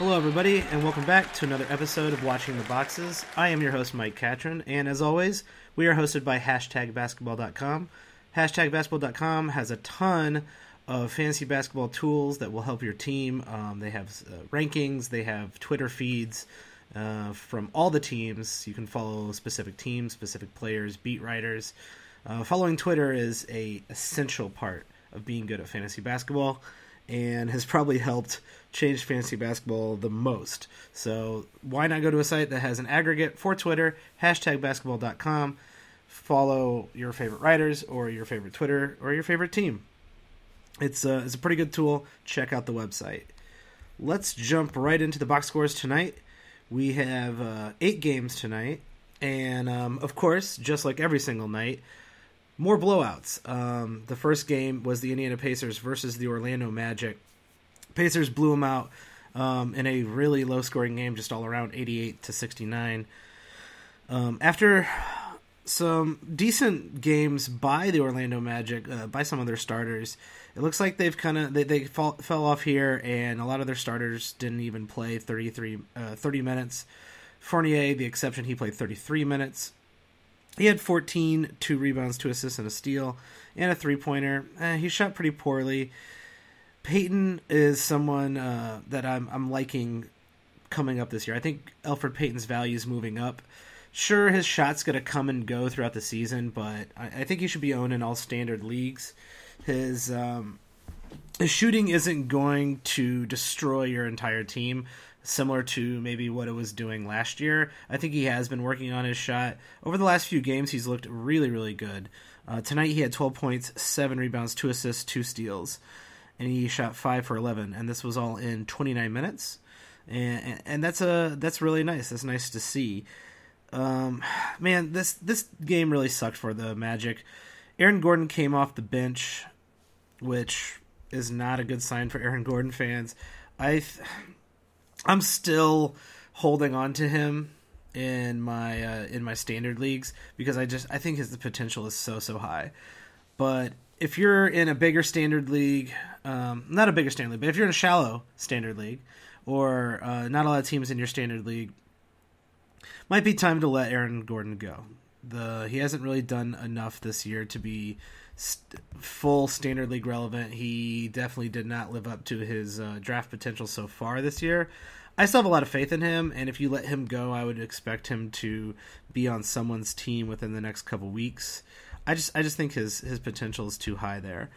Hello, everybody, and welcome back to another episode of Watching the Boxes. I am your host, Mike Catron, and as always, we are hosted by hashtagbasketball.com. Hashtagbasketball.com has a ton of fantasy basketball tools that will help your team. Um, they have uh, rankings, they have Twitter feeds uh, from all the teams. You can follow specific teams, specific players, beat writers. Uh, following Twitter is a essential part of being good at fantasy basketball and has probably helped change fantasy basketball the most. So why not go to a site that has an aggregate for Twitter, hashtag basketball.com, follow your favorite writers or your favorite Twitter or your favorite team. It's a, it's a pretty good tool. Check out the website. Let's jump right into the box scores tonight. We have uh, eight games tonight, and um, of course, just like every single night, more blowouts. Um, the first game was the Indiana Pacers versus the Orlando Magic. Pacers blew them out um, in a really low scoring game, just all around 88 to 69. Um, after some decent games by the Orlando Magic, uh, by some of their starters, it looks like they've kind of they, they fall, fell off here, and a lot of their starters didn't even play 33 uh, 30 minutes. Fournier, the exception, he played 33 minutes. He had 14, two rebounds, two assists, and a steal, and a three pointer. Eh, he shot pretty poorly. Payton is someone uh, that I'm I'm liking coming up this year. I think Elfrid Payton's value is moving up. Sure, his shot's going to come and go throughout the season, but I, I, think he should be owned in all standard leagues. His um, his shooting isn't going to destroy your entire team, similar to maybe what it was doing last year. I think he has been working on his shot. Over the last few games, he's looked really, really good. Uh, tonight, he had 12 points, 7 rebounds, 2 assists, 2 steals, and he shot 5 for 11, and this was all in 29 minutes. And, and that's a that's really nice. That's nice to see. Um, man, this this game really sucked for the Magic. Aaron Gordon came off the bench, which is not a good sign for Aaron Gordon fans. I I'm still holding on to him in my uh, in my standard leagues because I just I think his potential is so so high. But if you're in a bigger standard league, um, not a bigger standard league, but if you're in a shallow standard league, or uh, not a lot of teams in your standard league, might be time to let Aaron Gordon go. The he hasn't really done enough this year to be st- full standard league relevant. He definitely did not live up to his uh, draft potential so far this year. I still have a lot of faith in him, and if you let him go, I would expect him to be on someone's team within the next couple weeks. I just I just think his his potential is too high there.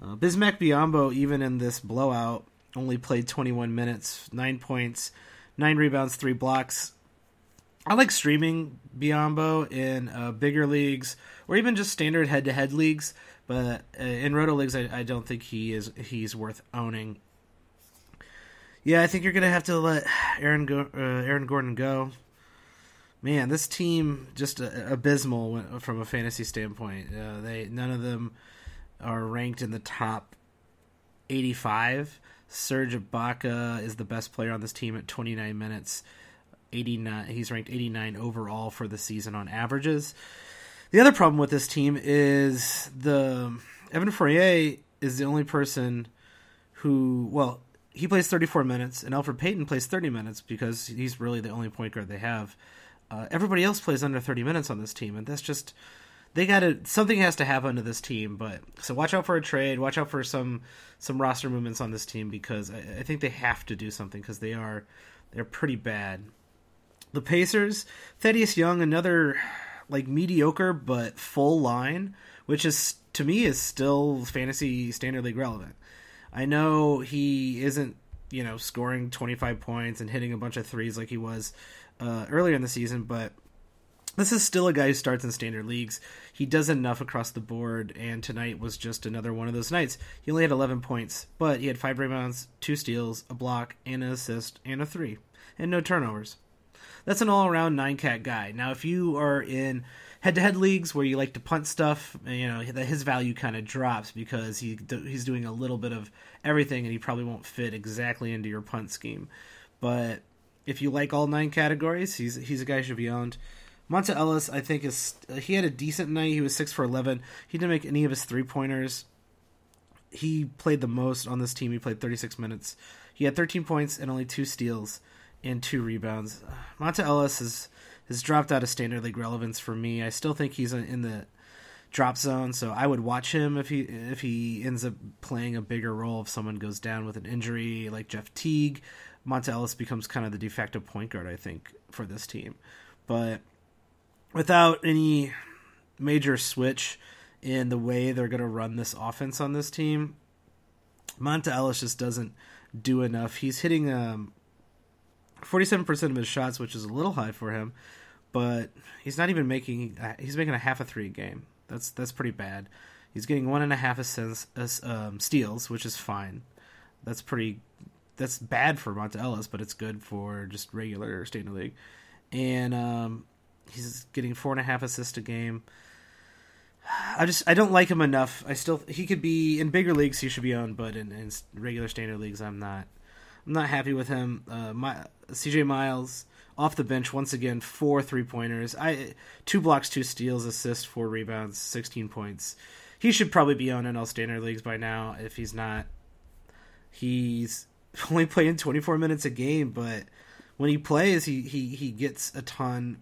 Uh, Bismack Biyombo, even in this blowout, only played 21 minutes, nine points, nine rebounds, three blocks. I like streaming Biyombo in uh, bigger leagues or even just standard head-to-head leagues, but uh, in roto leagues, I, I, don't think he is he's worth owning. Yeah, I think you're gonna have to let Aaron go, uh, Aaron Gordon go. Man, this team just uh, abysmal from a fantasy standpoint. Uh, they none of them are ranked in the top 85. Serge Ibaka is the best player on this team at 29 minutes. 89 he's ranked 89 overall for the season on averages. The other problem with this team is the Evan Fournier is the only person who well, he plays 34 minutes and Elfrid Payton plays 30 minutes because he's really the only point guard they have. Uh, everybody else plays under 30 minutes on this team and that's just they got to something has to happen to this team. But so watch out for a trade. Watch out for some some roster movements on this team because I, I think they have to do something because they are they're pretty bad. The Pacers, Thaddeus Young, another like mediocre but full line, which is to me is still fantasy standard league relevant. I know he isn't you know scoring 25 points and hitting a bunch of threes like he was uh, earlier in the season, but this is still a guy who starts in standard leagues. He does enough across the board, and tonight was just another one of those nights. He only had 11 points, but he had five rebounds, two steals, a block, and an assist, and a three, and no turnovers. That's an all around nine cat guy. Now, if you are in head to head leagues where you like to punt stuff, you know that his value kind of drops because he he's doing a little bit of everything, and he probably won't fit exactly into your punt scheme. But if you like all nine categories, he's he's a guy who should be owned. Monta Ellis, I think, is he had a decent night. He was six for eleven. He didn't make any of his three pointers. He played the most on this team. He played thirty six minutes. He had 13 points and only two steals and two rebounds. Monta Ellis has has dropped out of standard league relevance for me. I still think he's in the drop zone, so I would watch him if he if he ends up playing a bigger role. If someone goes down with an injury like Jeff Teague, Monta Ellis becomes kind of the de facto point guard, I think, for this team. But without any major switch in the way they're going to run this offense on this team, Monta Ellis just doesn't do enough. He's hitting um, 47% of his shots, which is a little high for him, but he's not even making uh, he's making a half a three game. That's that's pretty bad. He's getting one and a half assists, um, steals, which is fine. That's pretty. That's bad for Monta Ellis, but it's good for just regular standard league. And um, he's getting four and a half assists a game. I just I don't like him enough. I still he could be in bigger leagues. He should be owned, but in, in regular standard leagues, I'm not. I'm not happy with him. Uh, my CJ Miles off the bench once again, four three pointers. I two blocks, two steals, assist, four rebounds, sixteen points. He should probably be on NL standard leagues by now. If he's not, he's only playing twenty four minutes a game, but when he plays, he he he gets a ton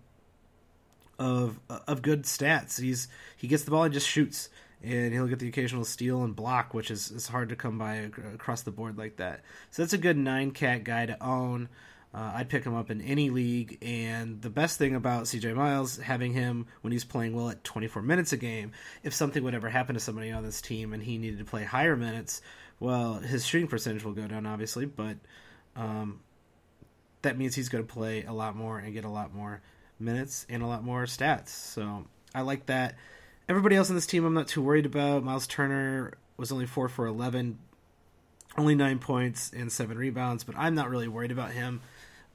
of of good stats. He's he gets the ball and just shoots, and he'll get the occasional steal and block, which is is hard to come by across the board like that. So that's a good nine cat guy to own. Uh, I'd pick him up in any league. And the best thing about CJ Miles, having him when he's playing well at 24 minutes a game, if something would ever happen to somebody on this team and he needed to play higher minutes, well, his shooting percentage will go down, obviously, but um, that means he's going to play a lot more and get a lot more minutes and a lot more stats. So I like that. Everybody else on this team, I'm not too worried about. Miles Turner was only four for 11, only nine points and seven rebounds, but I'm not really worried about him.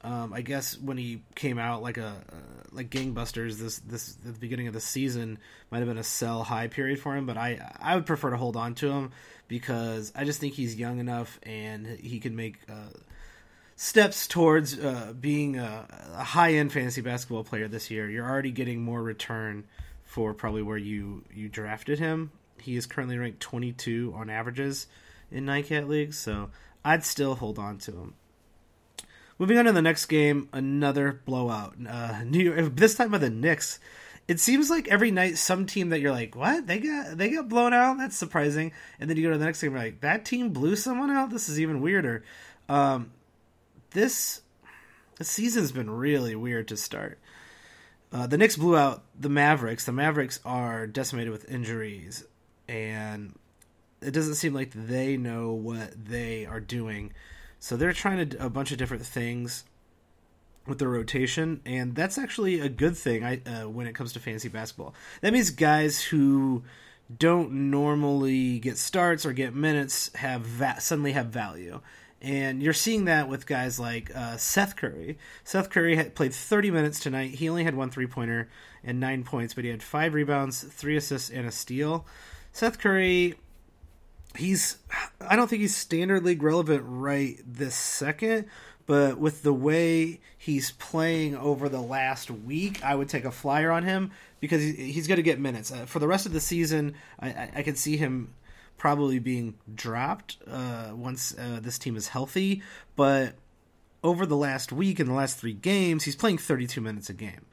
Um, I guess when he came out like a uh, like gangbusters this this at the beginning of the season might have been a sell high period for him, but I I would prefer to hold on to him because I just think he's young enough and he can make uh, steps towards uh, being a, a high end fantasy basketball player this year. You're already getting more return for probably where you you drafted him. He is currently ranked 22 on averages in nine cat leagues, so I'd still hold on to him. Moving on to the next game, another blowout. Uh, New this time by the Knicks. It seems like every night some team that you're like, what they got they got blown out. That's surprising. And then you go to the next game, like that team blew someone out. This is even weirder. Um, this the season's been really weird to start. Uh, the Knicks blew out the Mavericks. The Mavericks are decimated with injuries, and it doesn't seem like they know what they are doing. So they're trying to do a bunch of different things with the rotation, and that's actually a good thing. I uh, when it comes to fantasy basketball, that means guys who don't normally get starts or get minutes have va- suddenly have value. And you're seeing that with guys like uh, Seth Curry. Seth Curry had played 30 minutes tonight. He only had one three pointer and nine points, but he had five rebounds, three assists, and a steal. Seth Curry he's I don't think he's standard league relevant right this second, but with the way he's playing over the last week, I would take a flyer on him because he's going to get minutes uh, for the rest of the season. I, I, I can see him probably being dropped uh, once uh, this team is healthy, but over the last week in the last three games, he's playing 32 minutes a game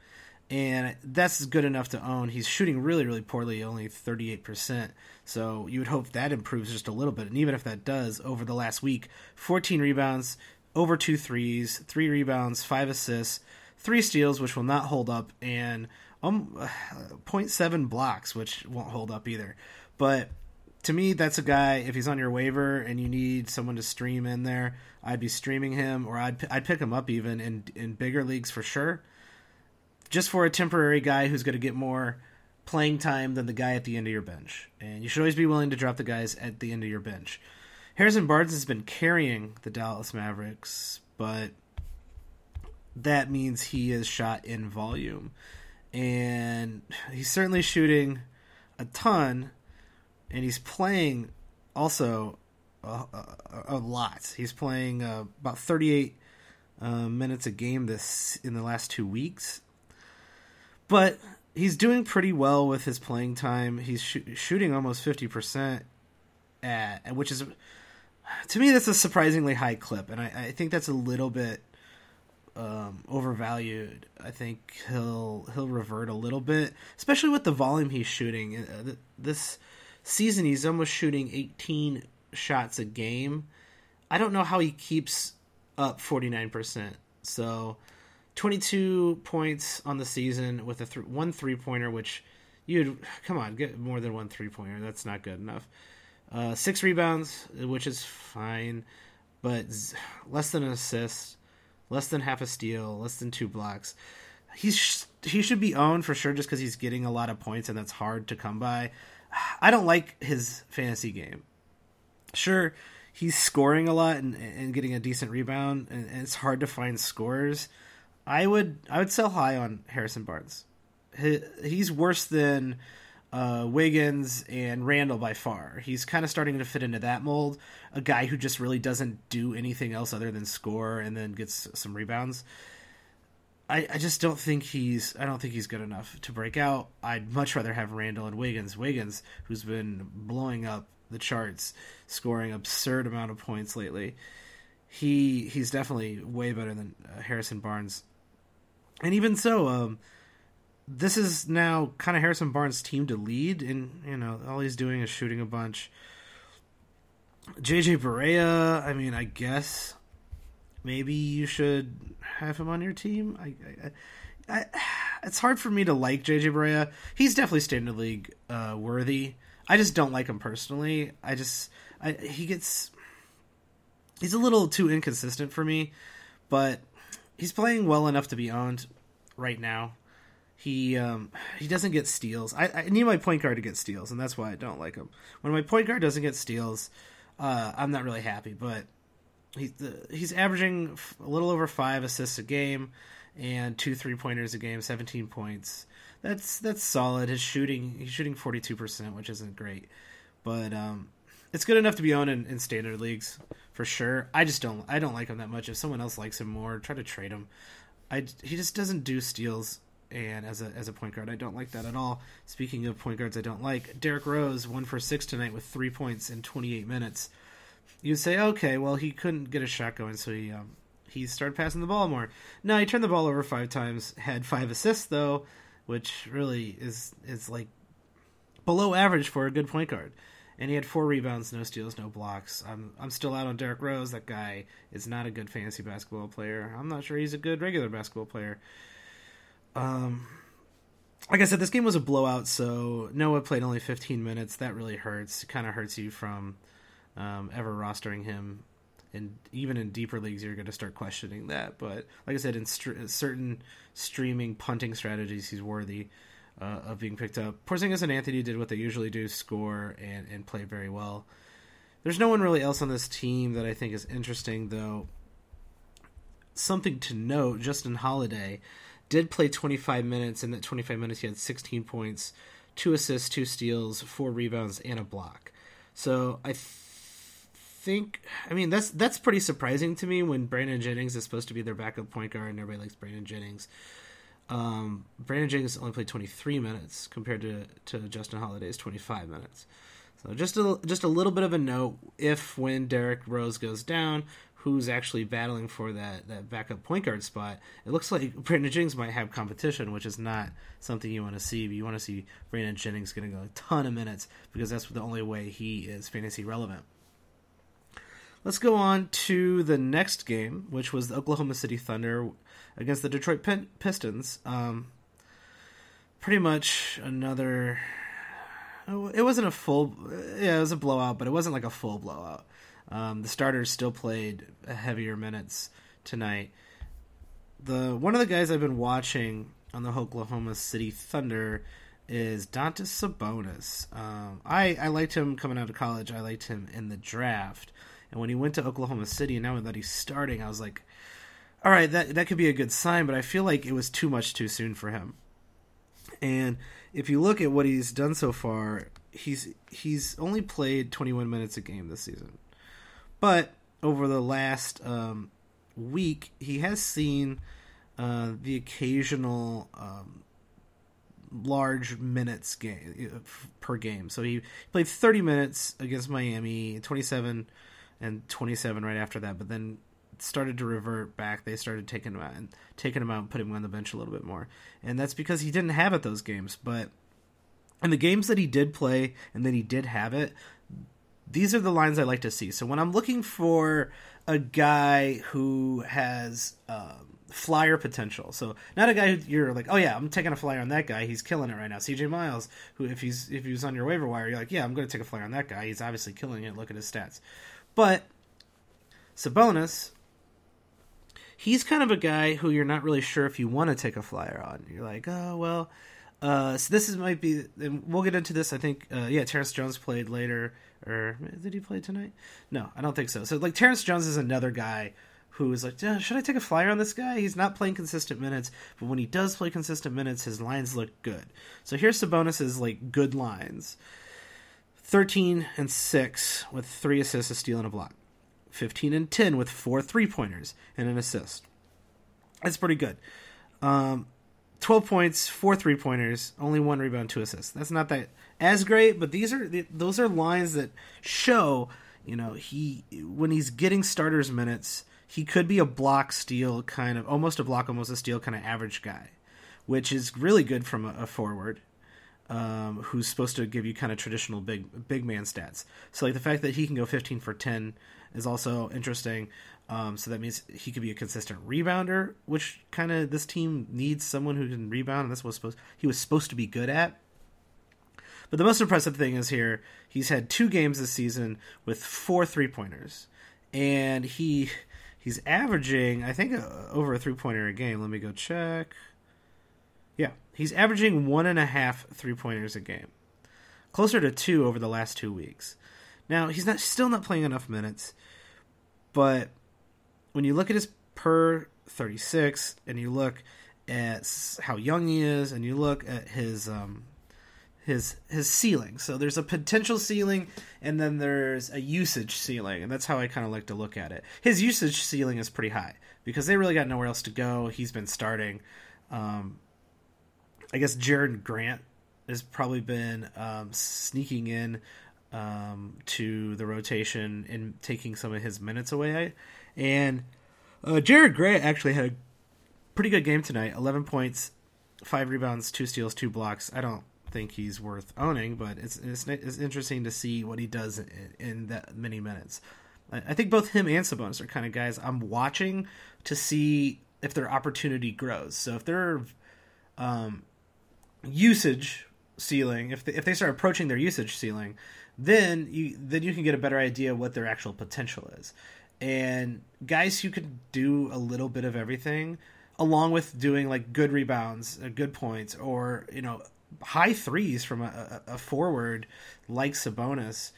and that's good enough to own. He's shooting really, really poorly, only 38%. So you would hope that improves just a little bit. And even if that does, over the last week, 14 rebounds, over two threes, three rebounds, five assists, three steals, which will not hold up, and um, 0.7 blocks, which won't hold up either. But to me, that's a guy. If he's on your waiver and you need someone to stream in there, I'd be streaming him, or I'd I'd pick him up even in in bigger leagues for sure just for a temporary guy who's going to get more playing time than the guy at the end of your bench. And you should always be willing to drop the guys at the end of your bench. Harrison Barnes has been carrying the Dallas Mavericks, but that means he is shot in volume. And he's certainly shooting a ton, and he's playing also a, a, a lot. He's playing uh, about 38 uh, minutes a game this in the last two weeks, but he's doing pretty well with his playing time. He's sh- shooting almost fifty percent at which is to me, that's a surprisingly high clip, and I, I think that's a little bit um, overvalued. I think he'll he'll revert a little bit, especially with the volume he's shooting. Uh, this season, he's almost shooting 18 shots a game. I don't know how he keeps up 49%. So 22 points on the season with a th- one three pointer, which you'd come on get more than one three pointer. That's not good enough. Uh, six rebounds, which is fine, but less than an assist less than half a steal, less than two blocks. He's he should be owned for sure just because he's getting a lot of points and that's hard to come by. I don't like his fantasy game. Sure, he's scoring a lot and, and getting a decent rebound, and, and it's hard to find scores. I would I would sell high on Harrison Barnes. He, he's worse than uh, Wiggins and Randall by far. He's kind of starting to fit into that mold. A guy who just really doesn't do anything else other than score and then gets some rebounds. I, I just don't think he's I don't think he's good enough to break out. I'd much rather have Randall and Wiggins. Wiggins, who's been blowing up the charts, scoring absurd amount of points lately. He he's definitely way better than uh, Harrison Barnes. And even so, um, this is now kind of Harrison Barnes' team to lead, and you know all he's doing is shooting a bunch. JJ Barea, I mean, I guess maybe you should have him on your team. I, I, I it's hard for me to like JJ Barea. He's definitely standard league uh, worthy. I just don't like him personally. I just I, he gets he's a little too inconsistent for me, but he's playing well enough to be owned right now. He um, he doesn't get steals. I, I need my point guard to get steals, and that's why I don't like him. When my point guard doesn't get steals, uh, I'm not really happy. But he's he's averaging a little over five assists a game and two three pointers a game, 17 points. That's that's solid. His shooting he's shooting 42 percent, which isn't great, but um, it's good enough to be owned in, in standard leagues for sure. I just don't I don't like him that much. If someone else likes him more, try to trade him. I he just doesn't do steals and as a as a point guard, I don't like that at all. Speaking of point guards, I don't like Derrick Rose one for six tonight with three points in 28 minutes. You'd say, okay, well he couldn't get a shot going, so he um, he started passing the ball more. No, he turned the ball over five times, had five assists though, which really is is like below average for a good point guard. And he had four rebounds, no steals, no blocks. I'm I'm still out on Derrick Rose. That guy is not a good fantasy basketball player. I'm not sure he's a good regular basketball player. Um, like I said, this game was a blowout, so Noah played only 15 minutes. That really hurts. Kind of hurts you from um, ever rostering him. And even in deeper leagues, you're going to start questioning that. But like I said, in st- certain streaming punting strategies, he's worthy uh, of being picked up. Porzingis and Anthony did what they usually do: score and and play very well. There's no one really else on this team that I think is interesting, though. Something to note: Justin Holiday did play 25 minutes. In that 25 minutes, he had 16 points, two assists, two steals, four rebounds, and a block. So I think, I mean, that's that's pretty surprising to me when Brandon Jennings is supposed to be their backup point guard, and everybody likes Brandon Jennings. Um, Brandon Jennings only played 23 minutes compared to, to Justin Holiday's 25 minutes. So just a just a little bit of a note: if when Derrick Rose goes down, who's actually battling for that, that backup point guard spot, it looks like Brandon Jennings might have competition, which is not something you want to see. But you want to see Brandon Jennings going to go a ton of minutes because that's the only way he is fantasy relevant. Let's go on to the next game, which was the Oklahoma City Thunder against the Detroit Pistons. Um, pretty much another. It wasn't a full. Yeah, it was a blowout, but it wasn't like a full blowout. Um, the starters still played heavier minutes tonight. The one of the guys I've been watching on the Oklahoma City Thunder is Domantas Sabonis. Um, I I liked him coming out of college. I liked him in the draft, and when he went to Oklahoma City, and now that he's starting, I was like, all right, that that could be a good sign. But I feel like it was too much too soon for him. And if you look at what he's done so far, he's he's only played 21 minutes a game this season. But over the last um, week, he has seen uh, the occasional um, large minutes game uh, per game. So he played 30 minutes against Miami, 27 and 27 right after that. But then started to revert back. They started taking him out and taking him out and putting him on the bench a little bit more, and that's because he didn't have it those games. But in the games that he did play and then he did have it, these are the lines I like to see. So when I'm looking for a guy who has um, flyer potential, so not a guy who you're like, oh yeah, I'm taking a flyer on that guy. He's killing it right now. CJ Miles, who if he's if he's on your waiver wire, you're like, yeah, I'm going to take a flyer on that guy. He's obviously killing it. Look at his stats. But Sabonis, he's kind of a guy who you're not really sure if you want to take a flyer on. You're like, oh well. Uh, so this is might be, and we'll get into this. I think, uh, yeah, Terrence Jones played later, or did he play tonight? No, I don't think so. So like Terrence Jones is another guy who is like, should I take a flyer on this guy? He's not playing consistent minutes, but when he does play consistent minutes, his lines look good. So here's Sabonis's like good lines: thirteen and six with three assists, a steal, and a block. 15 and 10 with four three pointers and an assist. That's pretty good. Um, 12 points, four three pointers, only one rebound, two assists. That's not that as great, but these are those are lines that show, you know, he when he's getting starters minutes, he could be a block steal kind of almost a block, almost a steal kind of average guy, which is really good from a, a forward. Um, who's supposed to give you kind of traditional big big man stats. So like the fact that he can go 15 for 10 is also interesting. Um, so that means he could be a consistent rebounder, which kind of this team needs someone who can rebound, and that's what supposed he was supposed to be good at. But the most impressive thing is here he's had two games this season with four three pointers, and he he's averaging I think uh, over a three pointer a game. Let me go check. Yeah, he's averaging one and a half three pointers a game, closer to two over the last two weeks. Now he's not still not playing enough minutes, but when you look at his per 36 and you look at how young he is and you look at his um, his his ceiling. So there's a potential ceiling and then there's a usage ceiling, and that's how I kind of like to look at it. His usage ceiling is pretty high because they really got nowhere else to go. He's been starting. Um, I guess Jerami Grant has probably been um, sneaking in um, to the rotation and taking some of his minutes away. And uh, Jerami Grant actually had a pretty good game tonight 11 points, 5 rebounds, 2 steals, 2 blocks. I don't think he's worth owning, but it's, it's, it's interesting to see what he does in, in that many minutes. I think both him and Sabonis are kind of guys I'm watching to see if their opportunity grows. So if their um, usage ceiling, if they, if they start approaching their usage ceiling, then you then you can get a better idea what their actual potential is. And guys who can do a little bit of everything, along with doing like good rebounds, uh, good points, or you know high threes from a, a, a forward like Sabonis,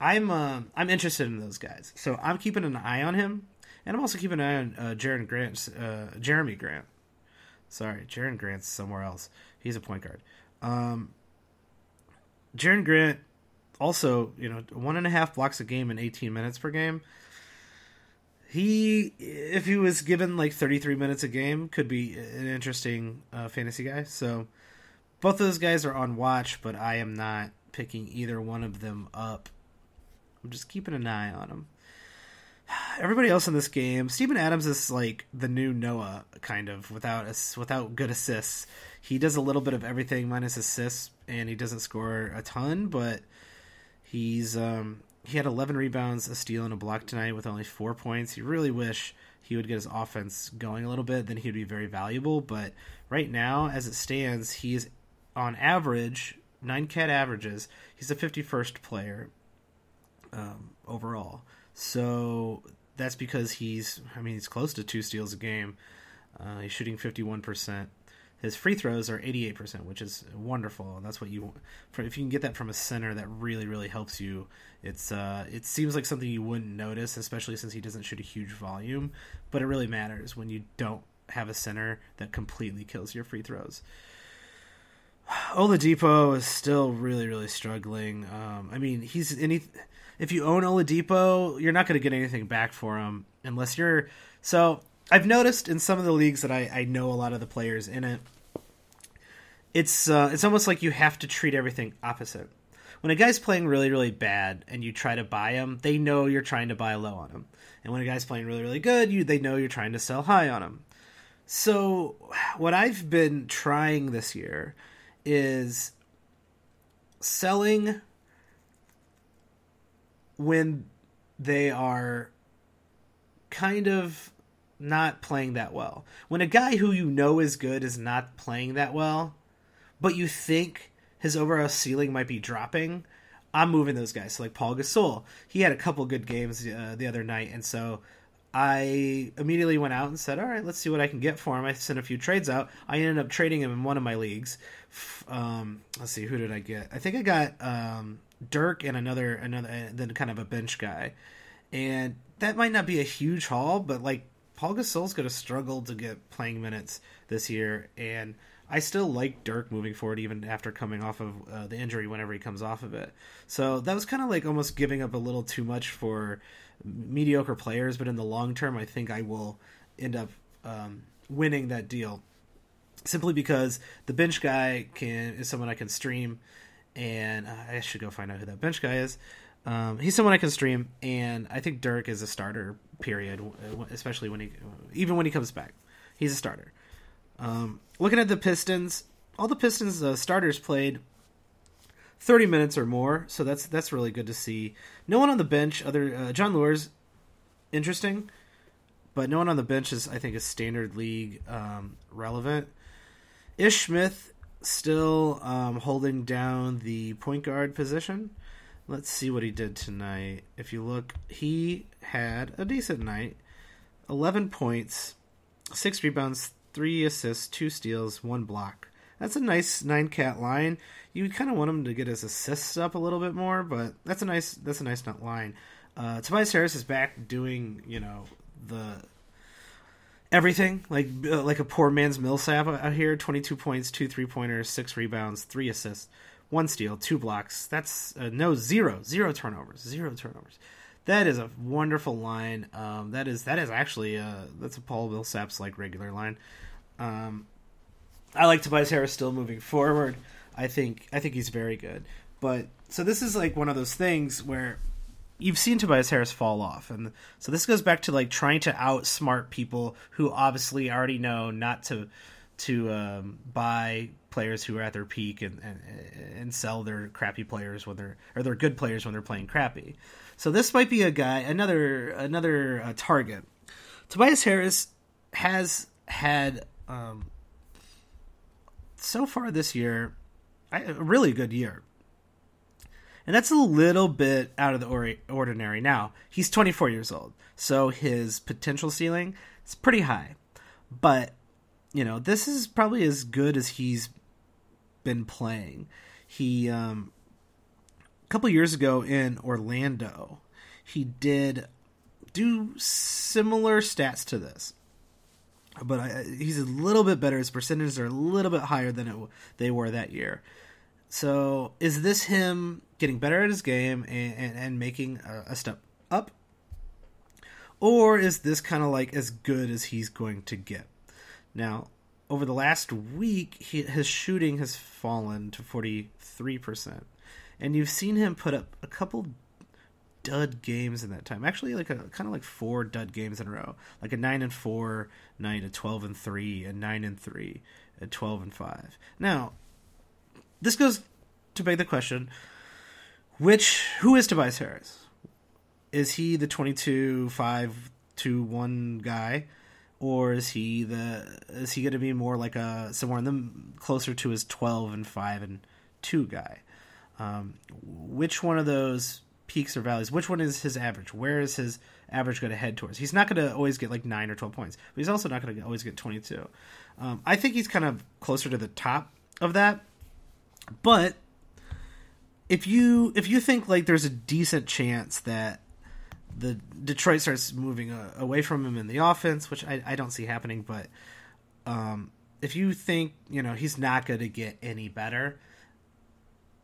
I'm uh, I'm interested in those guys. So I'm keeping an eye on him, and I'm also keeping an eye on uh, Jerian Grant, uh, Jerami Grant. Sorry, Jerian Grant's somewhere else. He's a point guard. Um, Jerian Grant also, you know, one and a half blocks a game in 18 minutes per game. He, if he was given like 33 minutes a game, could be an interesting uh, fantasy guy. So both those guys are on watch, but I am not picking either one of them up. I'm just keeping an eye on them. Everybody else in this game, Steven Adams is like the new Noah, kind of without without good assists. He does a little bit of everything minus assists, and he doesn't score a ton, but He's um, he had 11 rebounds, a steal, and a block tonight with only four points. You really wish he would get his offense going a little bit. Then he'd be very valuable. But right now, as it stands, he's on average nine cat averages. He's the 51st player um, overall. So that's because he's I mean he's close to two steals a game. Uh, he's shooting 51 percent. His free throws are 88%, which is wonderful. That's what you if you can get that from a center that really really helps you. It's uh it seems like something you wouldn't notice especially since he doesn't shoot a huge volume, but it really matters when you don't have a center that completely kills your free throws. Oladipo is still really really struggling. Um, I mean, he's any if you own Oladipo, you're not going to get anything back for him unless you're so I've noticed in some of the leagues that I, I know a lot of the players in it. It's uh, it's almost like you have to treat everything opposite. when a guy's playing really really bad and you try to buy him, they know you're trying to buy low on him. And when a guy's playing really really good, you they know you're trying to sell high on him. So what I've been trying this year is selling when they are kind of not playing that well. When a guy who you know is good is not playing that well, but you think his overall ceiling might be dropping, I'm moving those guys. So like Paul Gasol, he had a couple good games uh, the other night, and so I immediately went out and said, "All right, let's see what I can get for him." I sent a few trades out. I ended up trading him in one of my leagues. Um, let's see, who did I get? I think I got um, Dirk and another another uh, then kind of a bench guy, and that might not be a huge haul, but like Paul Gasol's going to struggle to get playing minutes this year, and I still like Dirk moving forward, even after coming off of uh, the injury. Whenever he comes off of it, so that was kind of like almost giving up a little too much for mediocre players. But in the long term, I think I will end up um, winning that deal simply because the bench guy can is someone I can stream and uh, I should go find out who that bench guy is. Um, he's someone I can stream, and I think Dirk is a starter. Period. Especially when he, even when he comes back, he's a starter. Um, looking at the Pistons, all the Pistons uh, starters played 30 minutes or more, so that's that's really good to see. No one on the bench, other uh, Jon Leuer's interesting, but no one on the bench is I think is standard league um, relevant. Ish Smith still um, holding down the point guard position. Let's see what he did tonight. If you look, he had a decent night 11 points, 6 rebounds, 3 assists, 2 steals, 1 block. That's a nice nine cat line. You kind of want him to get his assists up a little bit more, but that's a nice that's a nice nut line. Uh, Tobias Harris is back doing you know the everything like uh, like a poor man's Millsap out here. Twenty two points, two three pointers, six rebounds, three assists, one steal, two blocks. That's uh, no zero, zero turnovers, zero turnovers. That is a wonderful line. Um, that is that is actually uh, that's a Paul Millsap's like regular line. Um, I like Tobias Harris still moving forward. I think I think he's very good. But so this is like one of those things where you've seen Tobias Harris fall off, and so this goes back to like trying to outsmart people who obviously already know not to to um, buy players who are at their peak and, and and sell their crappy players when they're or their good players when they're playing crappy. So this might be a guy, another another uh, target. Tobias Harris has had um, so far this year a really good year and that's a little bit out of the ordinary. Now he's 24 years old, so his potential ceiling is pretty high. But you know, this is probably as good as he's been playing. He um, a couple years ago in Orlando, he did do similar stats to this but I, he's a little bit better. His percentages are a little bit higher than it, they were that year. So is this him getting better at his game and, and, and making a, a step up? Or is this kind of like as good as he's going to get? Now, over the last week, he, his shooting has fallen to 43%. And you've seen him put up a couple dud games in that time. Actually, like a kind of like four dud games in a row, like a nine and four, nine to twelve and three, and nine and three, and twelve and five. Now, this goes to beg the question: which who is Tobias Harris? Is he the 22 5 2 1 guy or is he the is he going to be more like a somewhere in the closer to his 12 and 5 and 2 guy? Um, which one of those peaks or valleys? Which one is his average? Where is his average going to head towards? He's not going to always get like 9 or 12 points, but he's also not going to always get 22. Um, I think he's kind of closer to the top of that. But if you if you think like there's a decent chance that the Detroit starts moving uh, away from him in the offense, which I, I don't see happening, but um, if you think you know he's not going to get any better,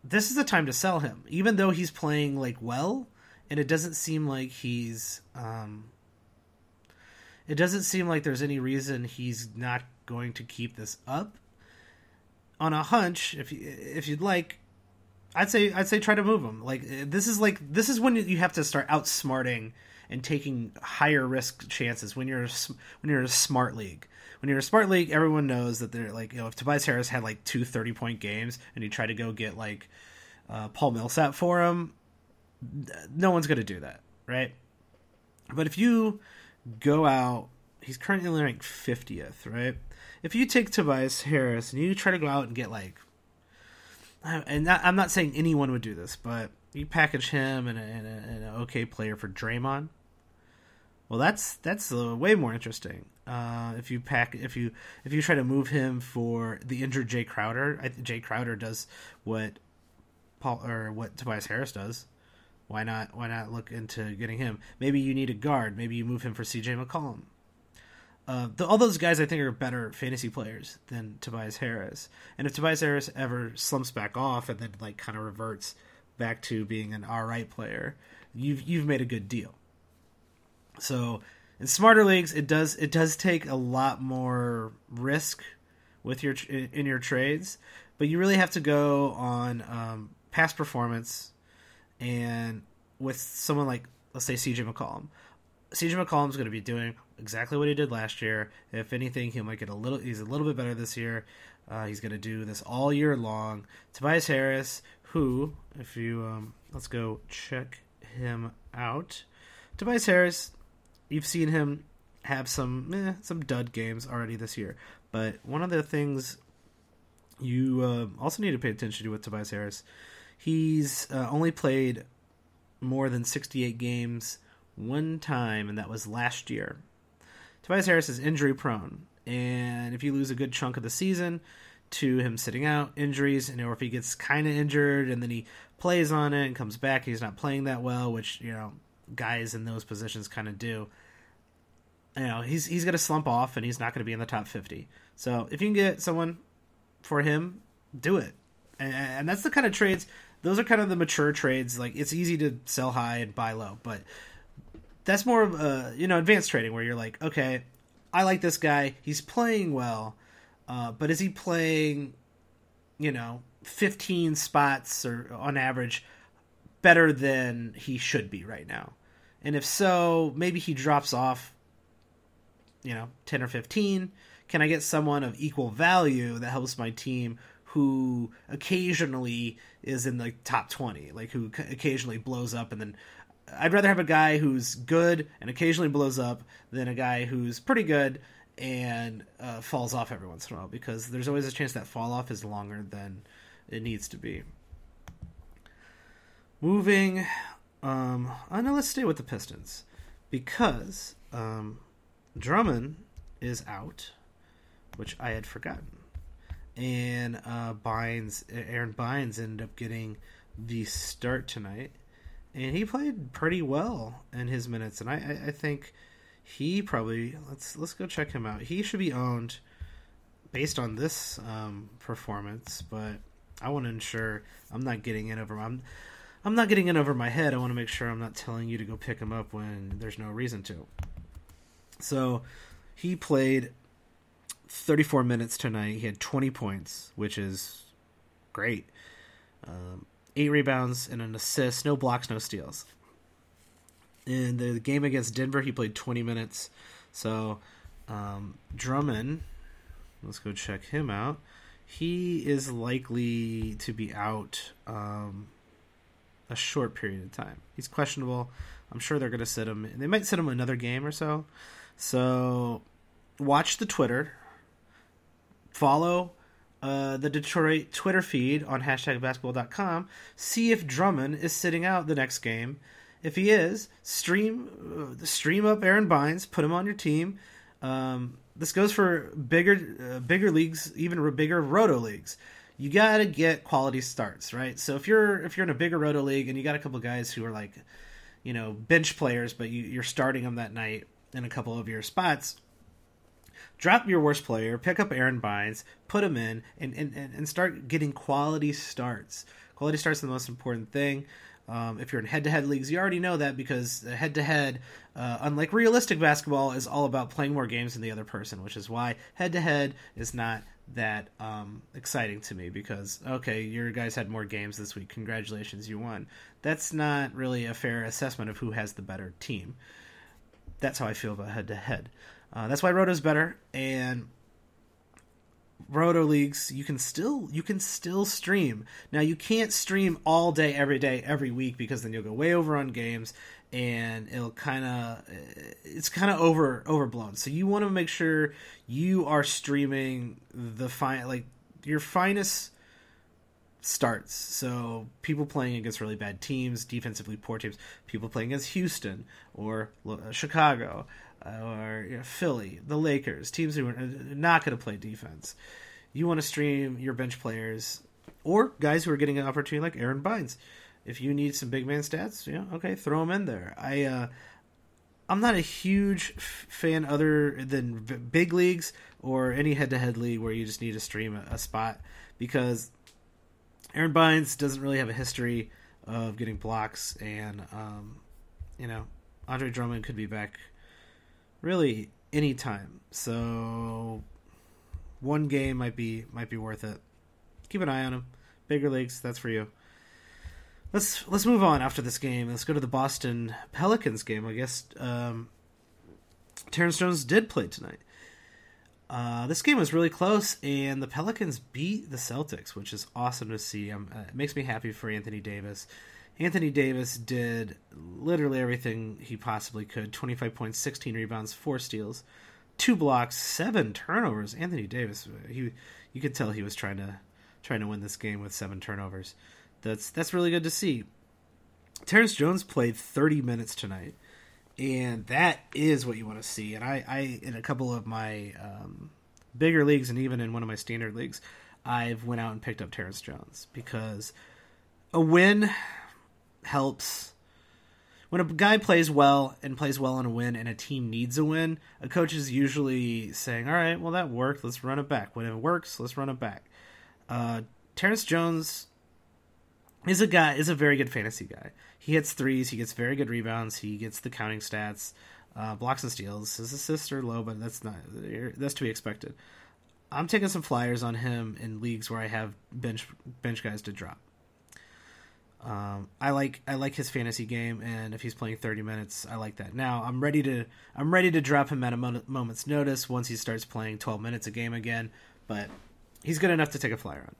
this is the time to sell him, even though he's playing like well, and it doesn't seem like he's um, it doesn't seem like there's any reason he's not going to keep this up. On a hunch, if you, if you'd like, I'd say I'd say try to move him. Like this is like this is when you have to start outsmarting and taking higher risk chances when you're when you're a smart league. When you're a smart league, everyone knows that they're like you know if Tobias Harris had like two 30 point games and you try to go get like uh, Paul Millsap for him, no one's going to do that, right? But if you go out, he's currently ranked 50th, right? If you take Tobias Harris and you try to go out and get like and not, I'm not saying anyone would do this, but you package him and, an okay player for Draymond. Well, that's that's uh, way more interesting. Uh, if you pack, if you if you try to move him for the injured Jae Crowder, I, Jae Crowder does what Paul or what Tobias Harris does. Why not? Why not look into getting him? Maybe you need a guard. Maybe you move him for C.J. McCollum. Uh, the, all those guys I think are better fantasy players than Tobias Harris. And if Tobias Harris ever slumps back off and then like kind of reverts back to being an all right player, you've you've made a good deal. So in smarter leagues, it does it does take a lot more risk with your in your trades, but you really have to go on um, past performance and with someone like let's say CJ McCollum. CJ McCollum's going to be doing exactly what he did last year. If anything, he might get a little. He's a little bit better this year. Uh, he's going to do this all year long. Tobias Harris, who, if you um, let's go check him out. Tobias Harris, you've seen him have some eh, some dud games already this year, but one of the things you uh, also need to pay attention to with Tobias Harris, he's uh, only played more than 68 games one time, and that was last year. Tobias Harris is injury prone, and if you lose a good chunk of the season to him sitting out, injuries, and or if he gets kind of injured and then he plays on it and comes back, he's not playing that well, which you know guys in those positions kind of do. You know he's he's going to slump off and he's not going to be in the top fifty. So if you can get someone for him, do it, and, and that's the kind of trades. Those are kind of the mature trades. Like it's easy to sell high and buy low, but that's more of a you know advanced trading where you're like, okay, I like this guy. He's playing well, uh, but is he playing, you know, 15 spots or on average better than he should be right now? And if so, maybe he drops off, you know, 10 or 15. Can I get someone of equal value that helps my team who occasionally is in the top 20, like who occasionally blows up and then I'd rather have a guy who's good and occasionally blows up than a guy who's pretty good and uh, falls off every once in a while because there's always a chance that fall off is longer than it needs to be. Moving, um, I know. Let's stay with the Pistons because um, Drummond is out, which I had forgotten, and uh, Baynes, Aron Baynes ended up getting the start tonight and he played pretty well in his minutes. And I, I, I think he probably let's let's go check him out. He should be owned based on this um, performance, but I want to ensure I'm not getting in over I'm I'm not getting in over my head. I want to make sure I'm not telling you to go pick him up when there's no reason to. So he played 34 minutes tonight. He had 20 points, which is great. Um, eight rebounds and an assist, no blocks, no steals. In the game against Denver, he played 20 minutes. So um, Drummond, let's go check him out. He is likely to be out um, a short period of time. He's questionable. I'm sure they're going to sit him. They might sit him another game or so. So watch the Twitter. Follow uh, the Detroit Twitter feed on hashtag basketball.com. See if Drummond is sitting out the next game. If he is, stream uh, stream up Aron Baynes, put him on your team. Um, this goes for bigger uh, bigger leagues, even bigger roto leagues. You got to get quality starts, right? So if you're if you're in a bigger roto league and you got a couple guys who are like, you know, bench players, but you, you're starting them that night in a couple of your spots, drop your worst player, pick up Aron Baynes, put him in, and, and, and start getting quality starts. Quality starts are the most important thing. Um, if you're in head-to-head leagues, you already know that because head-to-head, uh, unlike realistic basketball, is all about playing more games than the other person, which is why head-to-head is not that um, exciting to me because okay, your guys had more games this week. Congratulations, you won. That's not really a fair assessment of who has the better team. That's how I feel about head to head head. That's why Roto's better, and Roto leagues you can still you can still stream. Now you can't stream all day every day every week because then you'll go way over on games and it'll kind of uh, it's kind of over overblown. So you want to make sure you are streaming the fine like your finest starts. So people playing against really bad teams, defensively poor teams, people playing against Houston or uh, Chicago or you know, Philly, the Lakers, teams who are not going to play defense. You want to stream your bench players or guys who are getting an opportunity like Aron Baynes. If you need some big man stats, yeah, okay, throw them in there. I uh, I'm not a huge fan other than big leagues or any head-to-head league where you just need to stream a, a spot because Aron Baynes doesn't really have a history of getting blocks, and um, you know Andre Drummond could be back really anytime. So one game might be might be worth it. Keep an eye on him. Bigger leagues, that's for you. Let's let's move on after this game. Let's go to the Boston Pelicans game. I guess um, Terrence Jones did play tonight. Uh, this game was really close, and the Pelicans beat the Celtics, which is awesome to see. Um, uh, it makes me happy for Anthony Davis. Anthony Davis did literally everything he possibly could 25 points, 16 rebounds, 4 steals, 2 blocks, 7 turnovers. Anthony Davis, he you could tell he was trying to trying to win this game with 7 turnovers. That's that's really good to see. Terrence Jones played 30 minutes tonight, and that is what you want to see. And I, I in a couple of my um, bigger leagues and even in one of my standard leagues, I've went out and picked up Terrence Jones because a win helps when a guy plays well and plays well on a win and a team needs a win, a coach is usually saying, All right, well, that worked. Let's run it back. When it works, let's run it back. Uh, Terrence Jones is a guy, is a very good fantasy guy. He hits threes, he gets very good rebounds, he gets the counting stats, uh, blocks and steals. His assists are low, but that's not, that's to be expected. I'm taking some flyers on him in leagues where I have bench bench guys to drop. Um, I like I like his fantasy game, and if he's playing 30 minutes, I like that. Now I'm ready to I'm ready to drop him at a moment's notice once he starts playing 12 minutes a game again. But he's good enough to take a flyer on.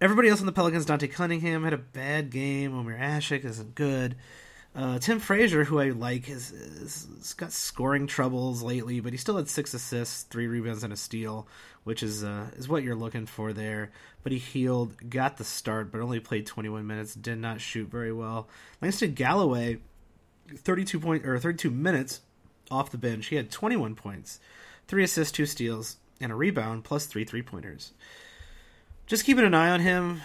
Everybody else on the Pelicans, Dante Cunningham had a bad game. Omer Asik isn't good. Uh, Tim Frazier, who I like, has, has, got scoring troubles lately, but he still had six assists, three rebounds, and a steal, which is uh, is what you're looking for there. But he Hield, got the start, but only played 21 minutes. Did not shoot very well. Langston Galloway, 32 point or 32 minutes off the bench. He had 21 points, three assists, two steals, and a rebound, plus three three pointers. Just keeping an eye on him.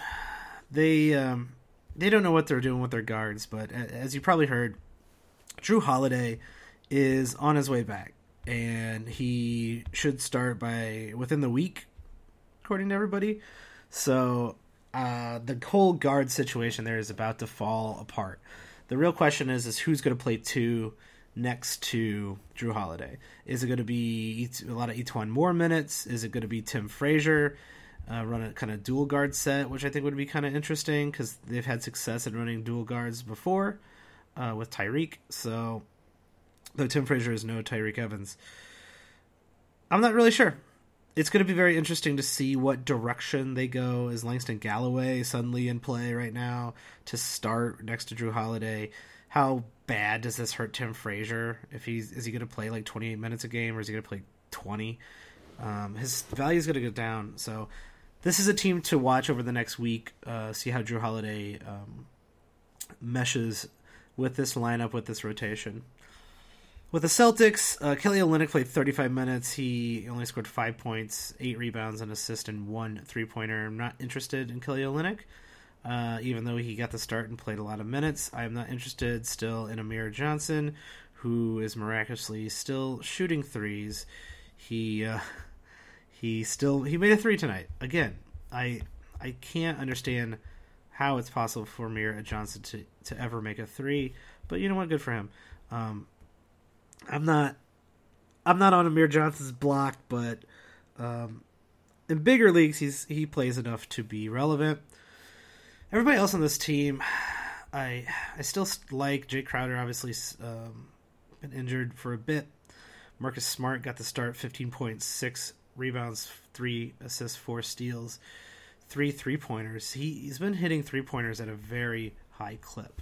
They. Um, they don't know what they're doing with their guards, but as you probably heard, Jrue Holiday is on his way back, and he should start by within the week, according to everybody. So uh, the whole guard situation there is about to fall apart. The real question is is who's going to play two next to Jrue Holiday? Is it going to be a lot of E'Twaun Moore minutes? Is it going to be Tim Frazier? Uh, run a kind of dual guard set, which I think would be kind of interesting because they've had success in running dual guards before uh, with Tyreke. So, though Tim Frazier is no Tyreke Evans, I'm not really sure. It's going to be very interesting to see what direction they go. Is Langston Galloway suddenly in play right now to start next to Jrue Holiday? How bad does this hurt Tim Frazier? If he's is he going to play like 28 minutes a game or is he going to play 20? Um, his value is going to go down. So this is a team to watch over the next week. Uh, see how Jrue Holiday um, meshes with this lineup, with this rotation. With the Celtics, uh, Kelly Olynyk played 35 minutes. He only scored five points, eight rebounds, an assist, and one three pointer. I'm not interested in Kelly Olynyk, uh, even though he got the start and played a lot of minutes. I am not interested still in Amir Johnson, who is miraculously still shooting threes. He uh, he still he made a three tonight. Again, I I can't understand how it's possible for Amir Johnson to, to ever make a three, but you know what? Good for him. Um, I'm not I'm not on Amir Johnson's block, but Um, in bigger leagues, he's he plays enough to be relevant. Everybody else on this team, I I still like Jae Crowder. Obviously, um, been injured for a bit. Marcus Smart got the start, fifteen point six rebounds, three assists, four steals, three three pointers. He he's been hitting three pointers at a very high clip,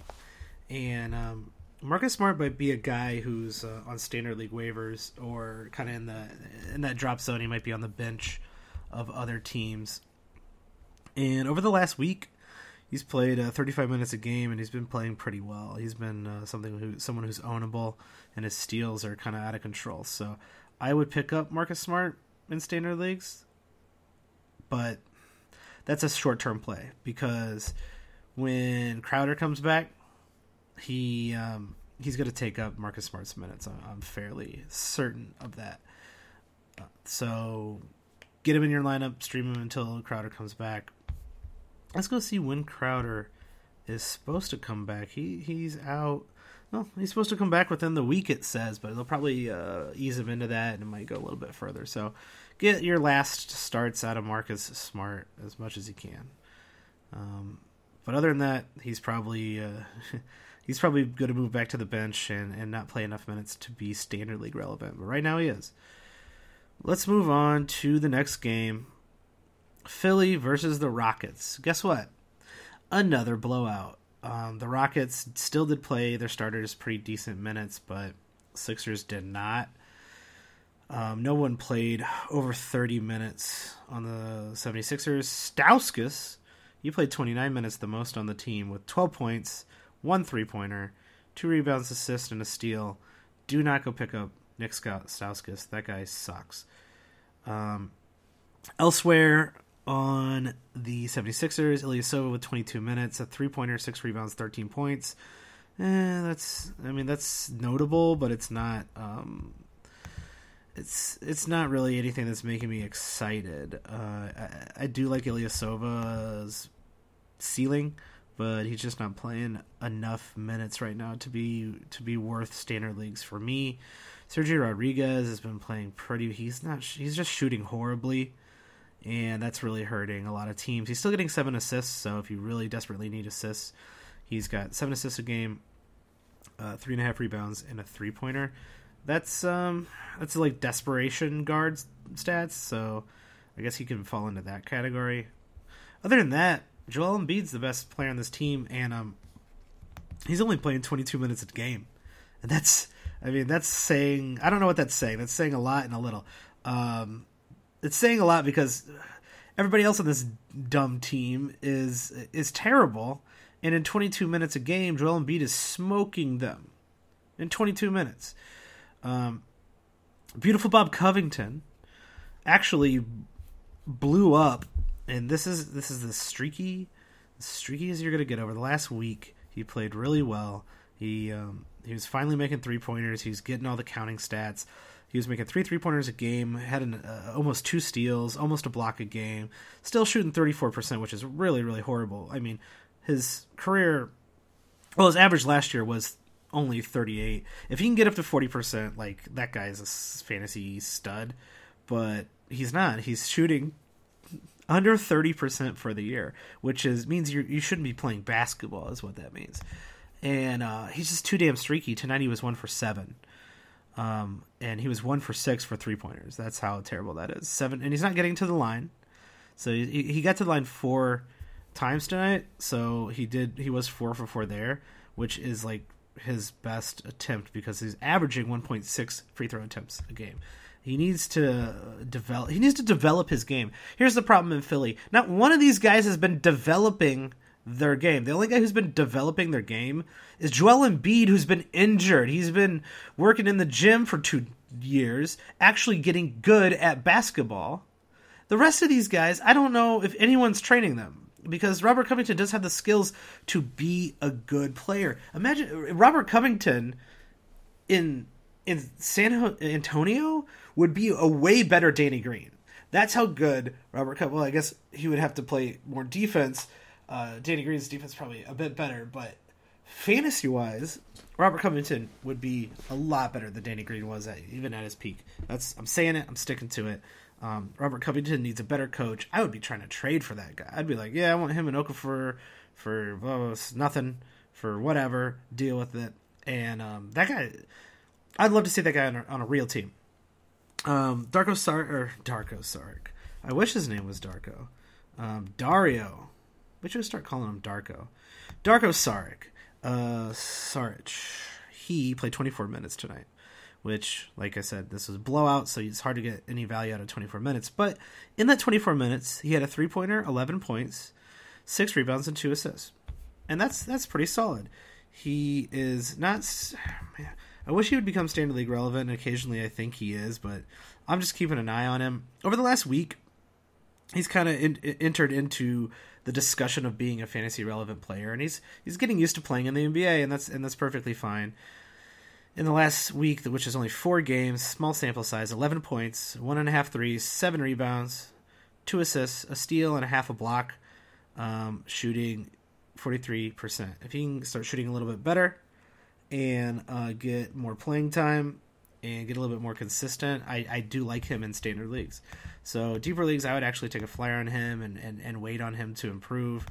and um, Marcus Smart might be a guy who's uh, on standard league waivers or kind of in the in that drop zone. He might be on the bench of other teams. And over the last week, he's played uh, 35 minutes a game, and he's been playing pretty well. He's been uh, something who someone who's ownable, and his steals are kind of out of control. So I would pick up Marcus Smart in standard leagues, but that's a short term play because when Crowder comes back, he um, he's going to take up Marcus Smart's minutes. I'm, I'm fairly certain of that. Uh, so get him in your lineup, stream him until Crowder comes back. Let's go see when Crowder is supposed to come back. He he's out. Well, he's supposed to come back within the week. It says, but they'll probably uh, ease him into that, and it might go a little bit further. So, get your last starts out of Marcus Smart as much as you can. Um, but other than that, he's probably uh, he's probably going to move back to the bench and, and not play enough minutes to be standard league relevant. But right now he is. Let's move on to the next game Philly versus the Rockets. Guess what? Another blowout. Um, the Rockets still did play their starters pretty decent minutes, but Sixers did not. Um, no one played over 30 minutes on the 76ers. Stauskas, you played 29 minutes the most on the team with 12 points, one three pointer, two rebounds, assist, and a steal. Do not go pick up Nick Stauskas. That guy sucks. Um, elsewhere on the 76ers, Ilyasova with 22 minutes, a three pointer, six rebounds, 13 points. Eh, that's, I mean, that's notable, but it's not. Um, it's it's not really anything that's making me excited. Uh, I, I do like Ilyasova's ceiling but he's just not playing enough minutes right now to be to be worth standard leagues for me. Sergio Rodriguez has been playing pretty. He's not. He's just shooting horribly, and that's really hurting a lot of teams. He's still getting seven assists, so if you really desperately need assists, he's got seven assists a game, uh, three and a half rebounds, and a three pointer. That's um that's like desperation guards stats. So I guess he can fall into that category. Other than that, Joel Embiid's the best player on this team, and um, he's only playing 22 minutes a game, and that's I mean that's saying I don't know what that's saying. That's saying a lot and a little. Um, it's saying a lot because everybody else on this dumb team is is terrible, and in 22 minutes a game, Joel Embiid is smoking them in 22 minutes. Um, beautiful Bob Covington actually blew up and this is this is the streaky, streaky as you're gonna get over the last week. He played really well. He um, he was finally making three pointers. He's getting all the counting stats. He was making three three pointers a game. Had an, uh, almost two steals, almost a block a game. Still shooting thirty four percent, which is really really horrible. I mean, his career, well, his average last year was only 38. If he can get up to 40%, like that guy is a fantasy stud, but he's not. He's shooting under 30% for the year, which is means you you shouldn't be playing basketball is what that means. And uh, he's just too damn streaky. Tonight he was 1 for 7. Um, and he was 1 for 6 for three pointers. That's how terrible that is. 7 and he's not getting to the line. So he, he got to the line 4 times tonight, so he did he was 4 for 4 there, which is like his best attempt because he's averaging 1.6 free throw attempts a game. He needs to develop. He needs to develop his game. Here's the problem in Philly: not one of these guys has been developing their game. The only guy who's been developing their game is Joel Embiid, who's been injured. He's been working in the gym for two years, actually getting good at basketball. The rest of these guys, I don't know if anyone's training them because Robert Covington does have the skills to be a good player. Imagine Robert Covington in in San Antonio would be a way better Danny Green. That's how good Robert Cup. Well, I guess he would have to play more defense. Uh, Danny Green's defense probably a bit better, but fantasy wise, Robert Covington would be a lot better than Danny Green was at even at his peak. That's I'm saying it. I'm sticking to it. Um, Robert Covington needs a better coach. I would be trying to trade for that guy. I'd be like, yeah, I want him and Okafor for oh, nothing, for whatever. Deal with it. And um, that guy, I'd love to see that guy on a, on a real team. Um, Darko Sar or Darko Sark. I wish his name was Darko. Um, Dario. We should start calling him Darko. Darko Saric. Uh, Saric. He played 24 minutes tonight, which, like I said, this was blowout, so it's hard to get any value out of 24 minutes. But in that 24 minutes, he had a three pointer, 11 points, six rebounds, and two assists, and that's that's pretty solid. He is not. Man, I wish he would become standard league relevant, and occasionally I think he is, but I'm just keeping an eye on him. Over the last week, he's kind of in, entered into the discussion of being a fantasy relevant player, and he's he's getting used to playing in the NBA, and that's and that's perfectly fine. In the last week, which is only four games, small sample size, 11 points, one and a half threes, seven rebounds, two assists, a steal, and a half a block, um, shooting 43%. If he can start shooting a little bit better and uh, get more playing time and get a little bit more consistent, I, I do like him in standard leagues. So deeper leagues, I would actually take a flyer on him and, and, and wait on him to improve.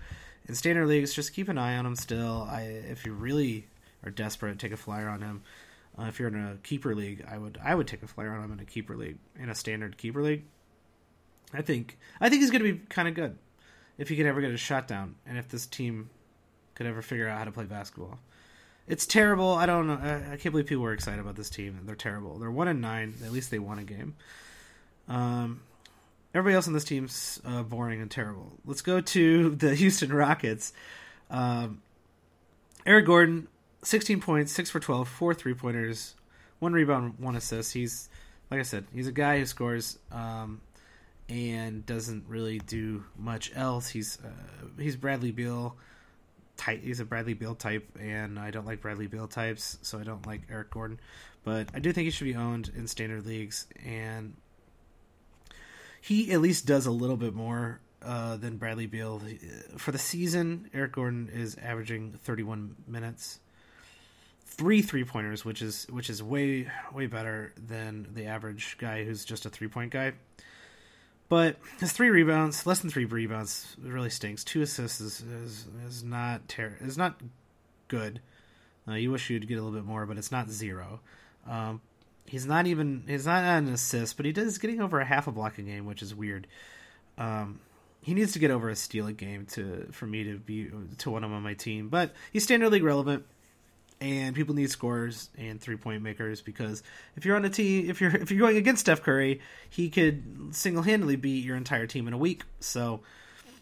In standard leagues, just keep an eye on him still. I if you really are desperate, take a flyer on him. Uh, if you're in a keeper league, I would I would take a flyer on him in a keeper league. In a standard keeper league, I think I think he's going to be kind of good if he could ever get a shot down, and if this team could ever figure out how to play basketball. It's terrible. I don't know. I, can't believe people were excited about this team. They're terrible. They're one and nine. At least they won a game. Um, everybody else on this team's uh, boring and terrible. Let's go to the Houston Rockets. Um, Eric Gordon, 16 points, 6 for 12, four three pointers, one rebound, one assist. He's, like I said, he's a guy who scores um, and doesn't really do much else. He's uh, he's Bradley Beal type. He's a Bradley Beal type, and I don't like Bradley Beal types, so I don't like Eric Gordon. But I do think he should be owned in standard leagues, and he at least does a little bit more uh, than Bradley Beal. For the season, Eric Gordon is averaging 31 minutes, three three pointers, which is which is way way better than the average guy who's just a three point guy. But his three rebounds, less than three rebounds, really stinks. Two assists is is, is not ter- is not good. Uh, you wish you'd get a little bit more, but it's not zero. Um, He's not even he's not an assist, but he does getting over a half a block a game, which is weird. Um, he needs to get over a steal a game to for me to be to want him on my team. But he's standard league relevant, and people need scorers and three point makers because if you're on a team, if you're if you're going against Steph Curry, he could single handedly beat your entire team in a week. So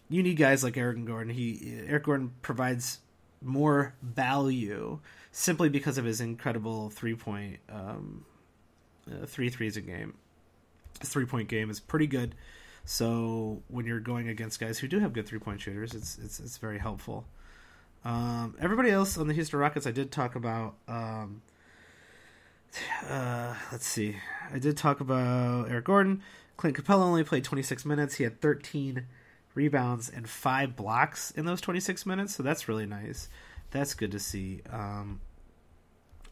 you need guys like Eric Gordon. He Eric Gordon provides more value simply because of his incredible three point um, uh, three threes a game. three point game is pretty good. So when you're going against guys who do have good three point shooters, it's it's it's very helpful. Um, everybody else on the Houston Rockets, I did talk about. Um, uh, let's see, I did talk about Eric Gordon. Clint Capela only played 26 minutes. He had 13 rebounds and five blocks in those 26 minutes, so that's really nice. That's good to see. Um,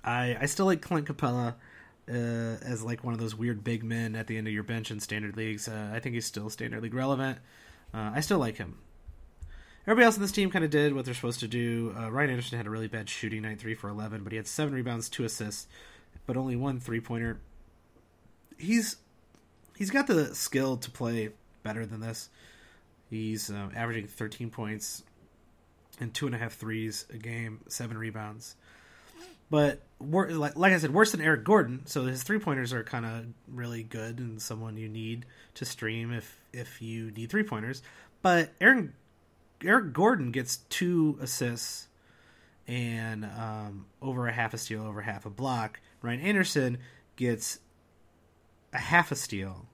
I I still like Clint Capela uh, as like one of those weird big men at the end of your bench in standard leagues. Uh, I think he's still standard league relevant. Uh, I still like him. Everybody else in this team kind of did what they're supposed to do. Uh, Ryan Anderson had a really bad shooting night, three for eleven, but he had seven rebounds, two assists, but only one three pointer. He's he's got the skill to play better than this. He's uh, averaging thirteen points and two and a half threes a game, seven rebounds but like, like I said, worse than Eric Gordon. So his three pointers are kind of really good and someone you need to stream if if you need three pointers. But Aaron Eric Gordon gets two assists and um, over a half a steal, over half a block. Ryan Anderson gets a half a steal,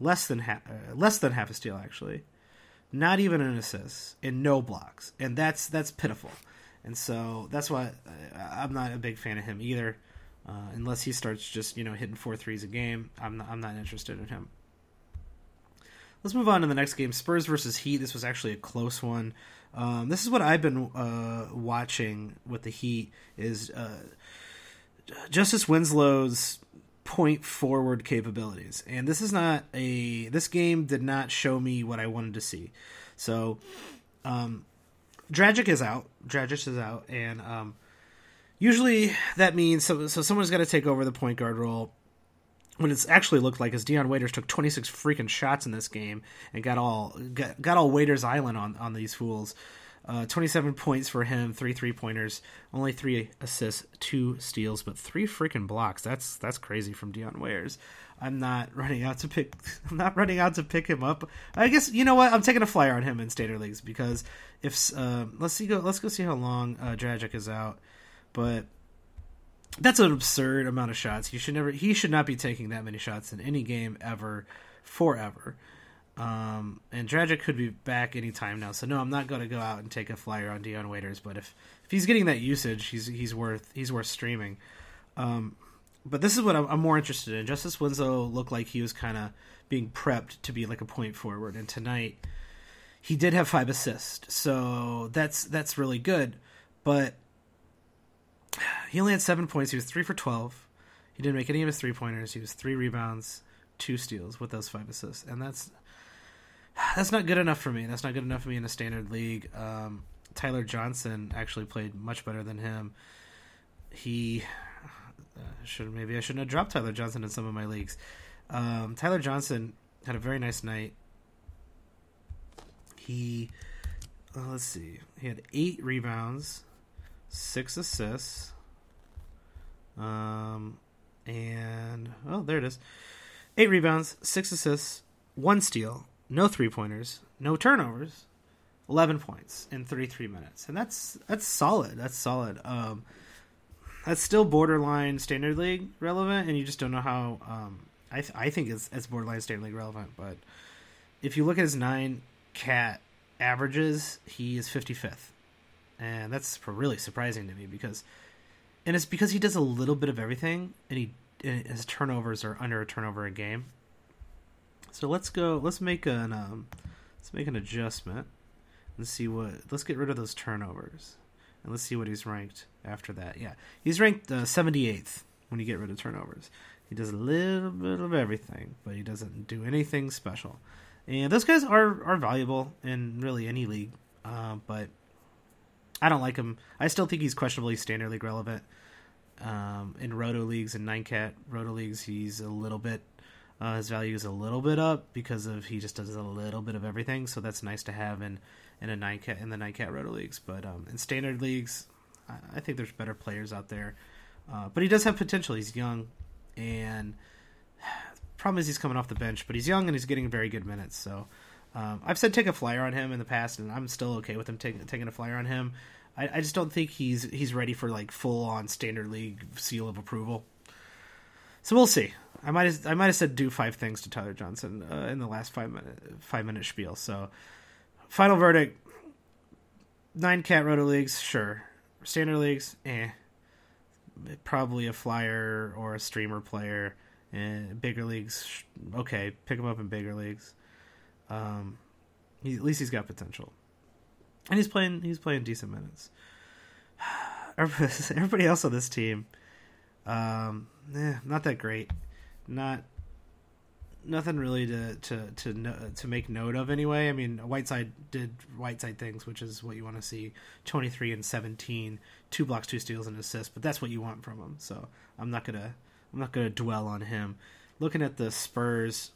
less than half, uh, less than half a steal actually, not even an assist, and no blocks, and that's that's pitiful and so that's why I'm not a big fan of him either. Uh, unless he starts just you know hitting four threes a game, I'm not, I'm not interested in him. Let's move on to the next game: Spurs versus Heat. This was actually a close one. Um, this is what I've been uh, watching with the Heat is uh, Justice Winslow's point forward capabilities. And this is not a this game did not show me what I wanted to see. So um Dragic is out. Dragic is out and um usually that means so so someone's got to take over the point guard role. What it's actually looked like is Dion Waiters took 26 freaking shots in this game and got all got, got all Waiters Island on on these fools. Uh, 27 points for him, three three pointers, only three assists, two steals, but three freaking blocks. That's that's crazy from Dion Waiters. I'm not running out to pick. I'm not running out to pick him up. I guess you know what? I'm taking a flyer on him in standard leagues because if uh, let's see go let's go see how long uh, Dragic is out. But that's an absurd amount of shots. You should never. He should not be taking that many shots in any game ever, forever. Um, and Dragic could be back anytime now. So no, I'm not going to go out and take a flyer on Dion Waiters. But if if he's getting that usage, he's he's worth he's worth streaming. Um, but this is what I'm, I'm, more interested in. Justice Winslow looked like he was kind of being prepped to be like a point forward, and tonight he did have five assists, so that's that's really good. But he only had seven points. He was three for twelve. He didn't make any of his three pointers. He was three rebounds, two steals with those five assists, and that's that's not good enough for me. That's not good enough for me in a standard league. Um, Tyler Johnson actually played much better than him. He uh, should maybe I shouldn't have dropped Tyler Johnson in some of my leagues. Um, Tyler Johnson had a very nice night. He uh, let's see, he had eight rebounds, six assists, um, and oh, there it is, eight rebounds, six assists, one steal, no three pointers, no turnovers, eleven points in thirty three minutes, and that's that's solid. That's solid. Um, that's still borderline standard league relevant, and you just don't know how. Um, I th- I think it's it's borderline standard league relevant, but if you look at his nine cat averages, he is fifty fifth, and that's really surprising to me because, and it's because he does a little bit of everything, and he and his turnovers are under a turnover a game. So let's go. Let's make an um, let's make an adjustment and see what. Let's get rid of those turnovers and let's see what he's ranked after that. Yeah, he's ranked uh, 78th when you get rid of turnovers. He does a little bit of everything, but he doesn't do anything special. And those guys are are valuable in really any league, uh, but I don't like him. I still think he's questionably standard league relevant. Um, in roto leagues and nine cat roto leagues, he's a little bit uh, his value is a little bit up because of he just does a little bit of everything, so that's nice to have in in a nine cat in the nine cat roto leagues. But um, in standard leagues, I, I, think there's better players out there. Uh, but he does have potential. He's young, and problem is he's coming off the bench, but he's young and he's getting very good minutes. So um, I've said take a flyer on him in the past, and I'm still okay with him take, taking a flyer on him. I, I just don't think he's he's ready for like full on standard league seal of approval. So we'll see. I might have, I might have said do five things to Tyler Johnson uh, in the last five minute five minute spiel. So final verdict: nine cat roto leagues, sure. Standard leagues, eh. Probably a flyer or a streamer player. And bigger leagues, okay, pick him up in bigger leagues. Um, he, at least he's got potential, and he's playing he's playing decent minutes. Everybody else on this team, um, eh, not that great not nothing really to to to to make note of anyway. I mean, Whiteside did Whiteside things, which is what you want to see. Twenty three and seventeen, two blocks, two steals, and assists. But that's what you want from him. So I'm not gonna I'm not gonna dwell on him. Looking at the Spurs,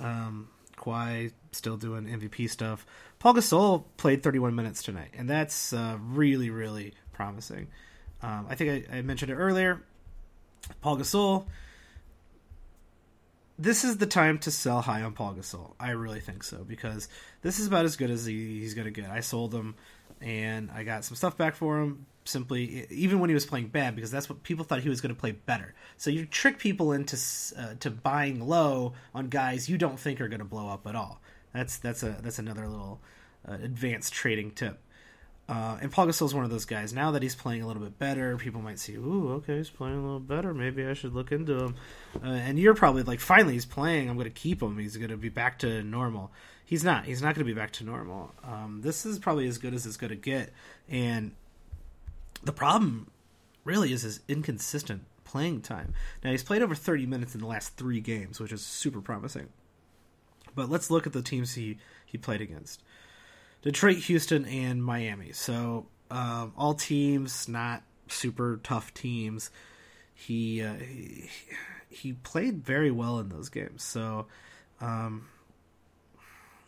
um, Kawhi still doing MVP stuff. Paul Gasol played 31 minutes tonight, and that's uh, really really promising. Um, I think I, I mentioned it earlier. Paul Gasol this is the time to sell high on Paul Gasol. I really think so because this is about as good as he, he's going to get. I sold him and I got some stuff back for him simply even when he was playing bad because that's what people thought he was going to play better. So you trick people into uh, to buying low on guys you don't think are going to blow up at all. That's that's a that's another little uh, advanced trading tip. Uh, and Paul Gasol is one of those guys. Now that he's playing a little bit better, people might see, "Ooh, okay, he's playing a little better. Maybe I should look into him." Uh, and you're probably like, "Finally, he's playing. I'm going to keep him. He's going to be back to normal." He's not. He's not going to be back to normal. Um, this is probably as good as it's going to get. And the problem really is his inconsistent playing time. Now he's played over 30 minutes in the last three games, which is super promising. But let's look at the teams he he played against: Detroit, Houston, and Miami. So um, all teams, not super tough teams. He, uh, he he played very well in those games. So um,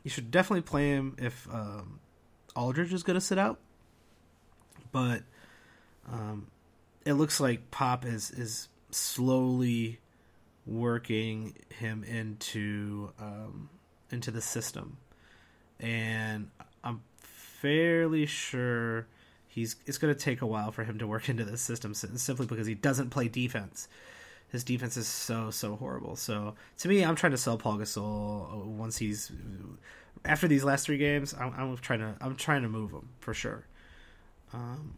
you should definitely play him if um, Aldridge is going to sit out. But um, it looks like Pop is is slowly working him into um, into the system, and I'm fairly sure he's it's going to take a while for him to work into the system simply because he doesn't play defense. His defense is so so horrible. So to me, I'm trying to sell Paul Gasol uh, once he's after these last three games. I'm, I'm trying to I'm trying to move him for sure. Um,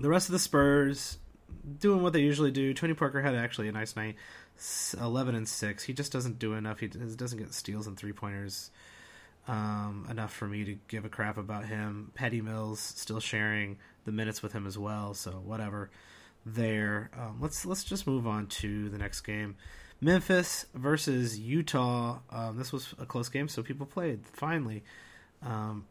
the rest of the Spurs doing what they usually do. Tony Parker had actually a nice night, eleven and six. He just doesn't do enough. He doesn't get steals and three pointers um, enough for me to give a crap about him. Patty Mills still sharing the minutes with him as well. So whatever. There. Um, let's let's just move on to the next game. Memphis versus Utah. Um, this was a close game, so people played finally. Um,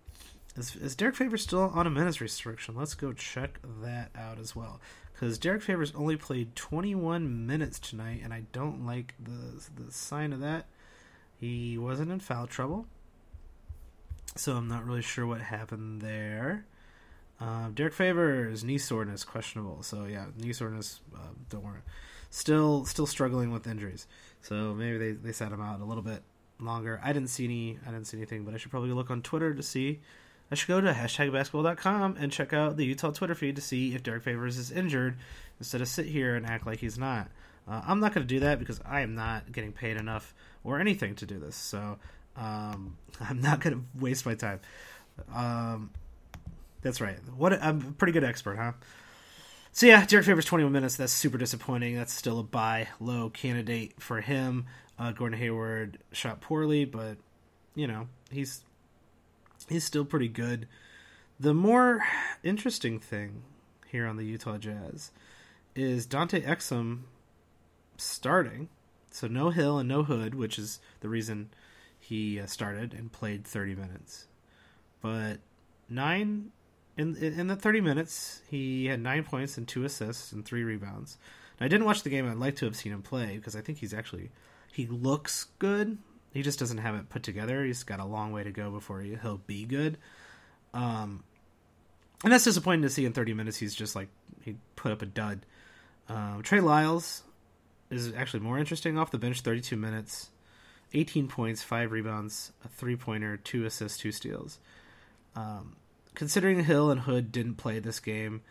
is, is Derrick Favors still on a minutes restriction? Let's go check that out as well. Because Derrick Favors only played 21 minutes tonight, and I don't like the the sign of that. He wasn't in foul trouble, so I'm not really sure what happened there. Uh, Derrick Favors knee soreness questionable. So yeah, knee soreness. Uh, don't worry. Still, still struggling with injuries. So maybe they, they sat him out a little bit longer. I didn't see any. I didn't see anything, but I should probably look on Twitter to see I should go to hashtagbasketball.com and check out the Utah Twitter feed to see if Derrick Favors is injured instead of sit here and act like he's not. Uh, I'm not going to do that because I am not getting paid enough or anything to do this. So um, I'm not going to waste my time. Um, that's right. What I'm a pretty good expert, huh? So yeah, Derrick Favors 21 minutes. That's super disappointing. That's still a buy low candidate for him. Uh, Gordon Hayward shot poorly, but you know he's he's still pretty good. The more interesting thing here on the Utah Jazz is Dante Exum starting. So no Hill and no Hood, which is the reason he uh, started and played 30 minutes. But nine in in the 30 minutes, he had nine points and two assists and three rebounds. Now, I didn't watch the game. I'd like to have seen him play because I think he's actually he looks good he just doesn't have it put together. He's got a long way to go before he, will be good. Um, and that's disappointing to see in 30 minutes. He's just like he put up a dud. Um, Trey Lyles is actually more interesting off the bench. 32 minutes, 18 points, five rebounds, a three pointer, two assists, two steals. Um, considering Hill and Hood didn't play this game,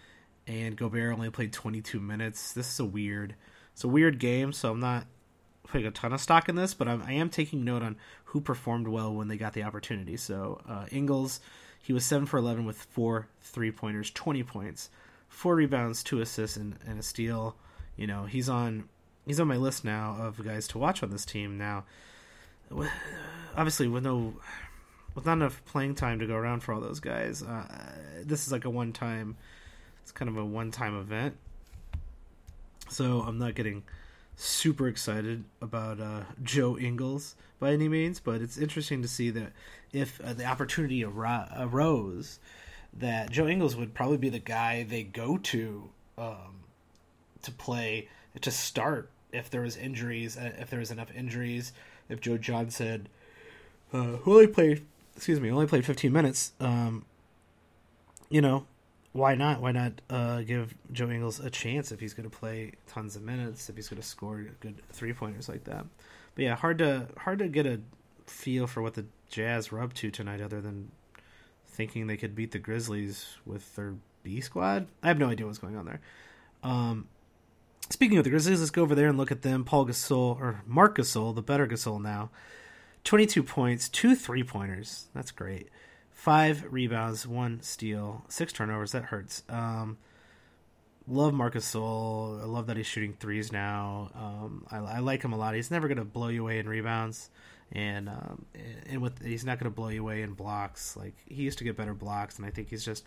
and Gobert only played 22 minutes, this is a weird. It's a weird game. So I'm not putting a ton of stock in this, but I'm, I am taking note on who performed well when they got the opportunity. So uh, Ingles, he was seven for eleven with four three pointers, twenty points, four rebounds, two assists, and, and a steal. You know he's on he's on my list now of guys to watch on this team. Now, obviously with no with not enough playing time to go around for all those guys, uh, this is like a one time. It's kind of a one time event. So I'm not getting super excited about uh, Joe Ingles by any means, but it's interesting to see that if uh, the opportunity ar- arose, that Joe Ingles would probably be the guy they go to um, to play to start if there was injuries, uh, if there was enough injuries, if Joe Johnson, uh, who only played, excuse me, only played 15 minutes, um, you know, why not? Why not uh, give Joe Ingles a chance if he's going to play tons of minutes, if he's going to score good three pointers like that? But yeah, hard to hard to get a feel for what the Jazz were up to tonight, other than thinking they could beat the Grizzlies with their B squad. I have no idea what's going on there. Um, speaking of the Grizzlies, let's go over there and look at them. Paul Gasol or Marc Gasol, the better Gasol now, twenty-two points, two three pointers. That's great five rebounds, one steal, six turnovers. That hurts. Um, love Marcus Gasol. I love that he's shooting threes now. Um, I, I, like him a lot. He's never going to blow you away in rebounds. and um, and with he's not going to blow you away in blocks. Like he used to get better blocks, and I think he's just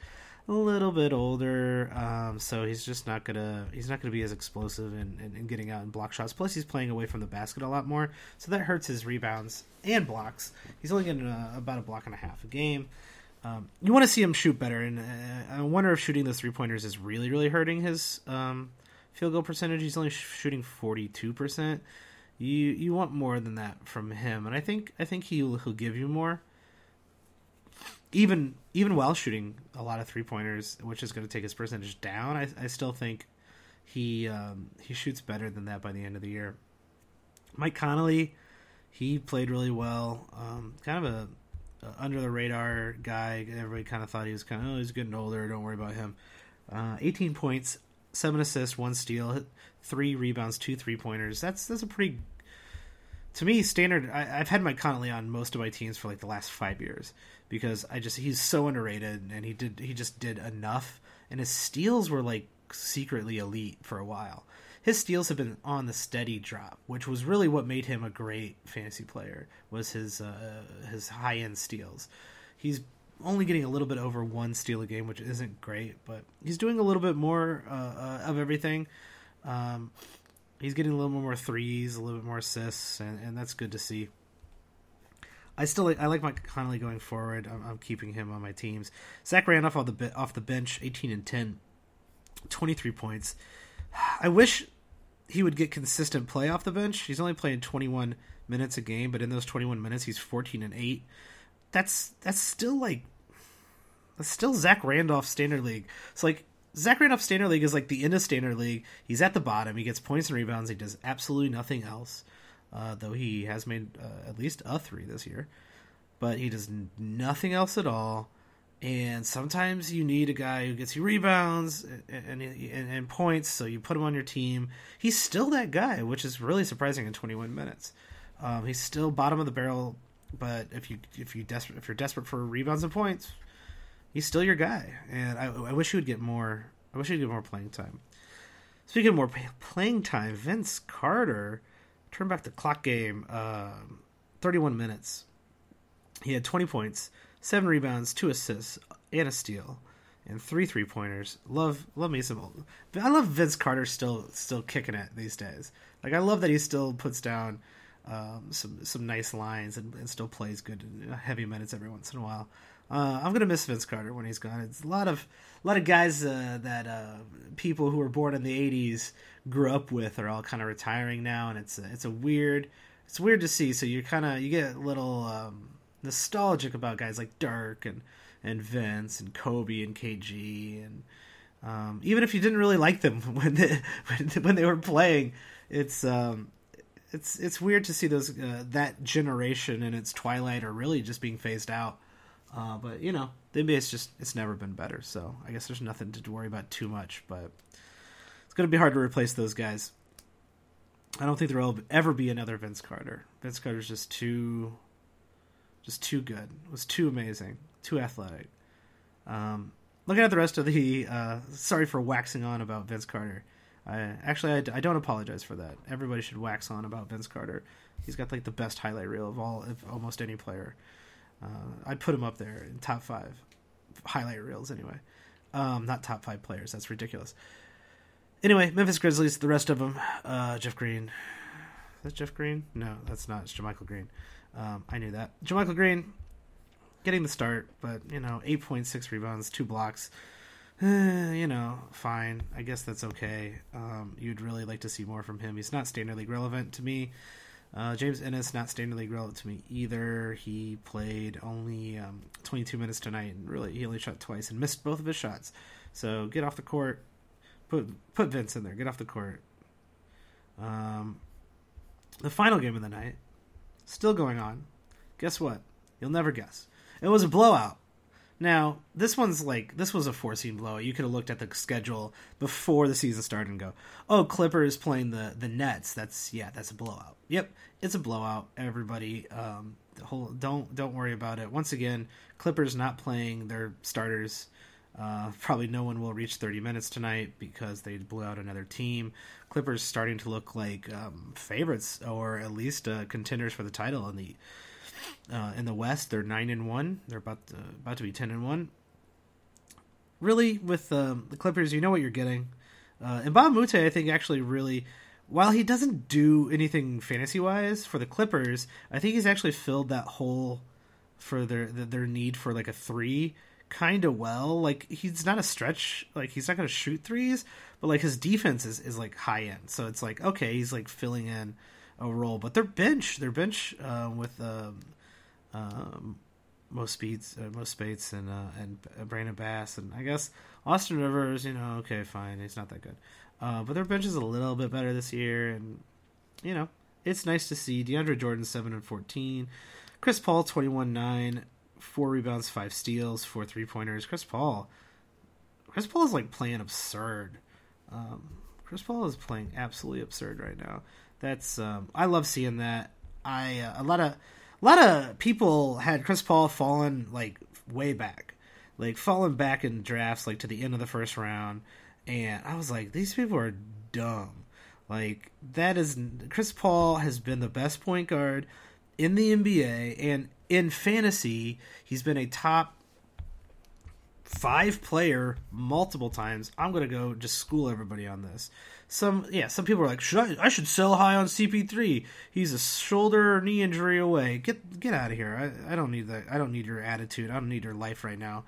a little bit older, um, so he's just not gonna he's not gonna be as explosive and in, in, in, getting out in block shots. Plus, he's playing away from the basket a lot more, so that hurts his rebounds and blocks. He's only getting a, about a block and a half a game. Um, you want to see him shoot better, and uh, I wonder if shooting the three pointers is really really hurting his um, field goal percentage. He's only sh- shooting forty two percent. You you want more than that from him, and I think I think he'll he'll give you more even even while shooting a lot of three pointers, which is going to take his percentage down, I, I still think he um, he shoots better than that by the end of the year. Mike Conley, he played really well. Um, kind of a, a, under the radar guy. Everybody kind of thought he was kind of oh he's getting older. Don't worry about him. Uh, 18 points, seven assists, one steal, three rebounds, two three pointers. That's that's a pretty to me standard. I, have had Mike Conley on most of my teams for like the last five years because I just he's so underrated and he did he just did enough and his steals were like secretly elite for a while. His steals have been on the steady drop, which was really what made him a great fantasy player. Was his uh, his high end steals. He's only getting a little bit over one steal a game, which isn't great, but he's doing a little bit more uh, uh, of everything. Um, he's getting a little more threes, a little bit more assists, and, and that's good to see. I still I like Mike Conley going forward. I'm, I'm, keeping him on my teams. Zach Randolph off the off the bench, 18 and 10, 23 points. I wish he would get consistent play off the bench. He's only playing 21 minutes a game, but in those 21 minutes, he's 14 and 8. That's that's still like that's still Zach Randolph standard league. It's like Zach Randolph standard league is like the end of standard league. He's at the bottom. He gets points and rebounds. He does absolutely nothing else uh, though he has made uh, at least a three this year. But he does nothing else at all. And sometimes you need a guy who gets you rebounds and, and, and, points, so you put him on your team. He's still that guy, which is really surprising in 21 minutes. Um, he's still bottom of the barrel, but if you if you desperate if you're desperate for rebounds and points, he's still your guy. And I, I wish he would get more. I wish he'd get more playing time. Speaking of more playing time, Vince Carter turn back the clock game. Uh, 31 minutes. He had 20 points, seven rebounds, two assists, and a steal, and three three pointers. Love love me some. I love Vince Carter still still kicking it these days. Like I love that he still puts down um, some some nice lines and, and still plays good heavy minutes every once in a while. Uh, I'm gonna miss Vince Carter when he's gone. It's a lot of a lot of guys uh, that uh, people who were born in the '80s grew up with are all kind of retiring now, and it's a, it's a weird it's weird to see. So you kind of you get a little um, nostalgic about guys like Dirk and and Vince and Kobe and KG and um, even if you didn't really like them when they, when they were playing, it's um, it's it's weird to see those uh, that generation in its twilight or really just being phased out. Uh, but you know, the NBA's just it's never been better, so I guess there's nothing to worry about too much. But it's going to be hard to replace those guys. I don't think there will ever be another Vince Carter. Vince Carter's just too, just too good. It was too amazing, too athletic. Um, looking at the rest of the, uh, sorry for waxing on about Vince Carter. I actually I, I, don't apologize for that. Everybody should wax on about Vince Carter. He's got like the best highlight reel of all of almost any player. Uh, I'd put him up there in top five highlight reels anyway. Um, not top five players. That's ridiculous. Anyway, Memphis Grizzlies. The rest of them, uh, Jeff Green. Is that Jeff Green? No, that's not. It's JaMychal Green. Um, I knew that. JaMychal Green getting the start, but you know, eight point six rebounds, two blocks. you know, fine. I guess that's okay. Um, you'd really like to see more from him. He's not standard league relevant to me. Uh, James Ennis, not standard league relevant to me either. He played only um, 22 minutes tonight, and really he only shot twice and missed both of his shots. So get off the court. Put put Vince in there. Get off the court. Um, the final game of the night, still going on. Guess what? You'll never guess. It was a blowout. Now, this one's like this was a four seed blowout. You could have looked at the schedule before the season started and go, "Oh, Clippers playing the the Nets. That's yeah, that's a blowout." Yep, it's a blowout. Everybody, um, whole, don't don't worry about it. Once again, Clippers not playing their starters. Uh, probably no one will reach 30 minutes tonight because they blew out another team. Clippers starting to look like um, favorites or at least uh, contenders for the title in the uh, in the West. They're nine and one. They're about to, about to be 10 and one. Really, with um, the Clippers, you know what you're getting. Uh, and Bob Mute, I think, actually really while he doesn't do anything fantasy wise for the Clippers, I think he's actually filled that hole for their their need for like a three kind of well. Like he's not a stretch, like he's not going to shoot threes, but like his defense is is like high end. So it's like okay, he's like filling in a role. But their bench, their bench uh, with um, um, Mo Speights, uh, Mo Speights and uh, and Brandon Bass, and I guess Austin Rivers. You know, okay, fine, he's not that good. Uh, but their bench is a little bit better this year, and you know it's nice to see DeAndre Jordan seven and fourteen, Chris Paul twenty one nine, four rebounds, five steals, four three pointers. Chris Paul, Chris Paul is like playing absurd. Um, Chris Paul is playing absolutely absurd right now. That's um, I love seeing that. I uh, a lot of a lot of people had Chris Paul fallen like way back, like fallen back in drafts like to the end of the first round and I was like, these people are dumb. Like that is Chris Paul has been the best point guard in the NBA and in fantasy, he's been a top five player multiple times. I'm gonna go just school everybody on this. Some yeah, some people are like, should I? I should sell high on CP3. He's a shoulder or knee injury away. Get get out of here. I, I don't need that. I don't need your attitude. I don't need your life right now.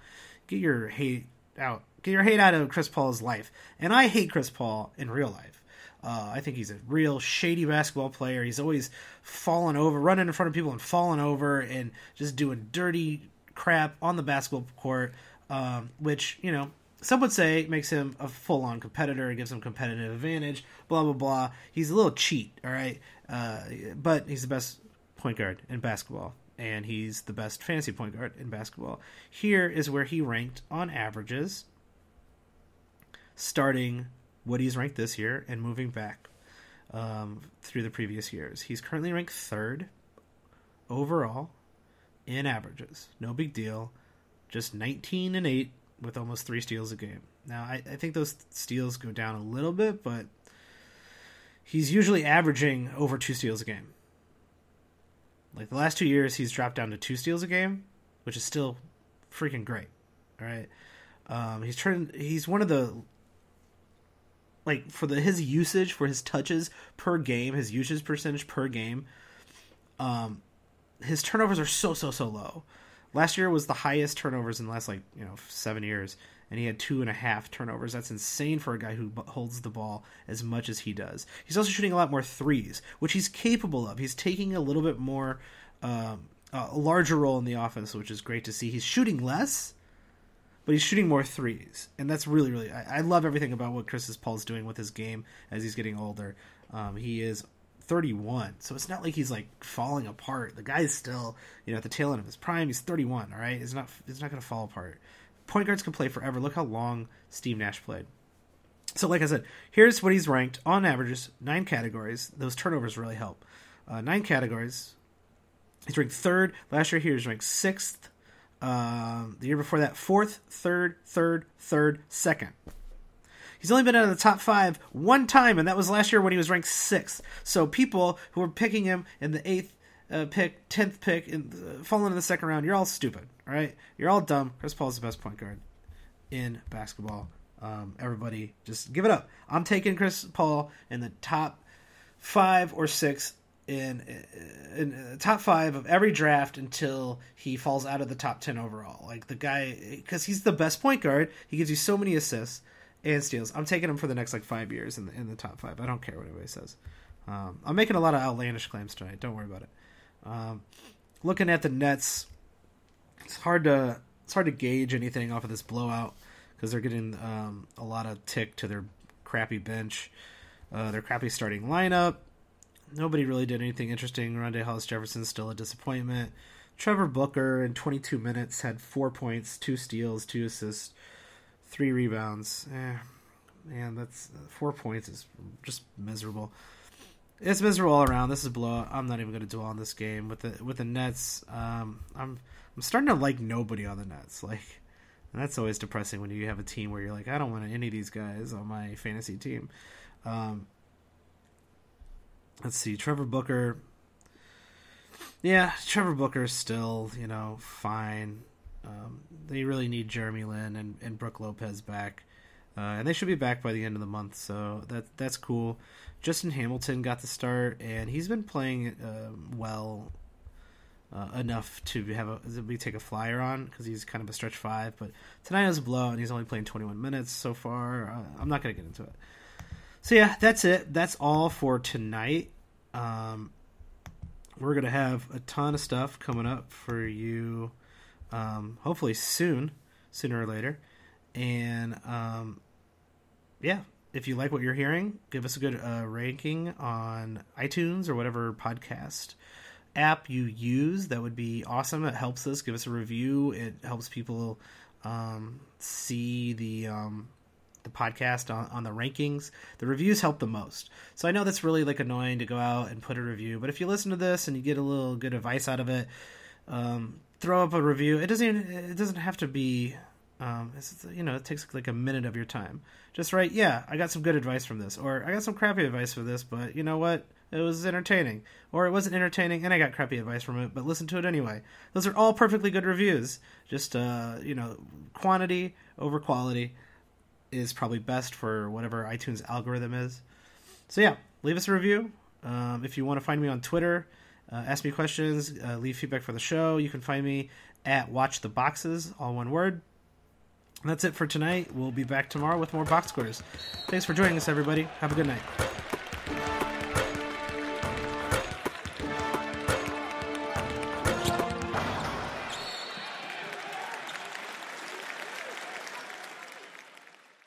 Get your hate out Get your hate out of Chris Paul's life. And I hate Chris Paul in real life. Uh, I think he's a real shady basketball player. He's always falling over, running in front of people and falling over and just doing dirty crap on the basketball court, um, which, you know, some would say makes him a full on competitor, gives him competitive advantage, blah, blah, blah. He's a little cheat, all right? Uh, but he's the best point guard in basketball, and he's the best fantasy point guard in basketball. Here is where he ranked on averages starting what he's ranked this year and moving back um, through the previous years. He's currently ranked third overall in averages. No big deal. Just 19 and 8 with almost three steals a game. Now, I, I think those steals go down a little bit, but he's usually averaging over two steals a game. Like the last two years, he's dropped down to two steals a game, which is still freaking great. All right. Um, he's turned. He's one of the like for the his usage for his touches per game, his usage percentage per game, um, his turnovers are so so so low. Last year was the highest turnovers in the last like you know seven years, and he had two and a half turnovers. That's insane for a guy who holds the ball as much as he does. He's also shooting a lot more threes, which he's capable of. He's taking a little bit more, um, a larger role in the offense, which is great to see. He's shooting less, but he's shooting more threes, and that's really, really. I, I love everything about what Chris Paul's doing with his game as he's getting older. Um, he is 31, so it's not like he's like falling apart. The guy's still, you know, at the tail end of his prime. He's 31. All right, it's not. It's not going to fall apart. Point guards can play forever. Look how long Steve Nash played. So, like I said, here's what he's ranked on averages: nine categories. Those turnovers really help. Uh, nine categories. He's ranked third. Last year, he was ranked sixth um, the year before that, fourth, third, third, third, second. He's only been out of the top five one time, and that was last year when he was ranked sixth. So people who are picking him in the eighth uh, pick, tenth pick, and uh, falling in the second round, you're all stupid. All right, you're all dumb. Chris Paul's the best point guard in basketball. Um, everybody, just give it up. I'm taking Chris Paul in the top five or six in, in top five of every draft until he falls out of the top 10 overall. Like the guy, because he's the best point guard, he gives you so many assists and steals. I'm taking him for the next like five years in the, in the top five. I don't care what anybody says. Um, I'm making a lot of outlandish claims tonight. Don't worry about it. Um, looking at the Nets, it's hard to it's hard to gauge anything off of this blowout because they're getting um, a lot of tick to their crappy bench, uh, their crappy starting lineup nobody really did anything interesting. Rondae Hollis Jefferson is still a disappointment. Trevor Booker in 22 minutes had four points, two steals, two assists, three rebounds. Eh, man, that's four points is just miserable. It's miserable all around. This is blowout. I'm not even going to dwell on this game with the with the Nets. Um, I'm I'm starting to like nobody on the Nets. Like and that's always depressing when you have a team where you're like, I don't want any of these guys on my fantasy team. Um, let's see, Trevor Booker. Yeah, Trevor Booker's still, you know, fine. Um, they really need Jeremy Lin and, and Brook Lopez back. Uh, and they should be back by the end of the month, so that that's cool. Justin Hamilton got the start, and he's been playing uh, well uh, enough to have a we take a flyer on because he's kind of a stretch five. But tonight was a blow, and he's only playing 21 minutes so far. Uh, I'm not going to get into it. So yeah, that's it. That's all for tonight. Um, we're gonna have a ton of stuff coming up for you. Um, hopefully soon, sooner or later. And um, yeah, if you like what you're hearing, give us a good uh, ranking on iTunes or whatever podcast app you use. That would be awesome. It helps us. Give us a review. It helps people um, see the um, the podcast on, on the rankings. The reviews help the most. So I know that's really like annoying to go out and put a review, but if you listen to this and you get a little good advice out of it, um, throw up a review. It doesn't even, it doesn't have to be um, you know, it takes like a minute of your time. Just write, yeah, I got some good advice from this, or I got some crappy advice for this, but you know what? It was entertaining, or it wasn't entertaining, and I got crappy advice from it, but listen to it anyway. Those are all perfectly good reviews. Just uh, you know, quantity over quality is probably best for whatever iTunes algorithm is. So yeah, leave us a review. Um, if you want to find me on Twitter, uh, ask me questions, uh, leave feedback for the show. You can find me at Watch the Boxes, all one word. And that's it for tonight. We'll be back tomorrow with more box scores. Thanks for joining us, everybody. Have a good night.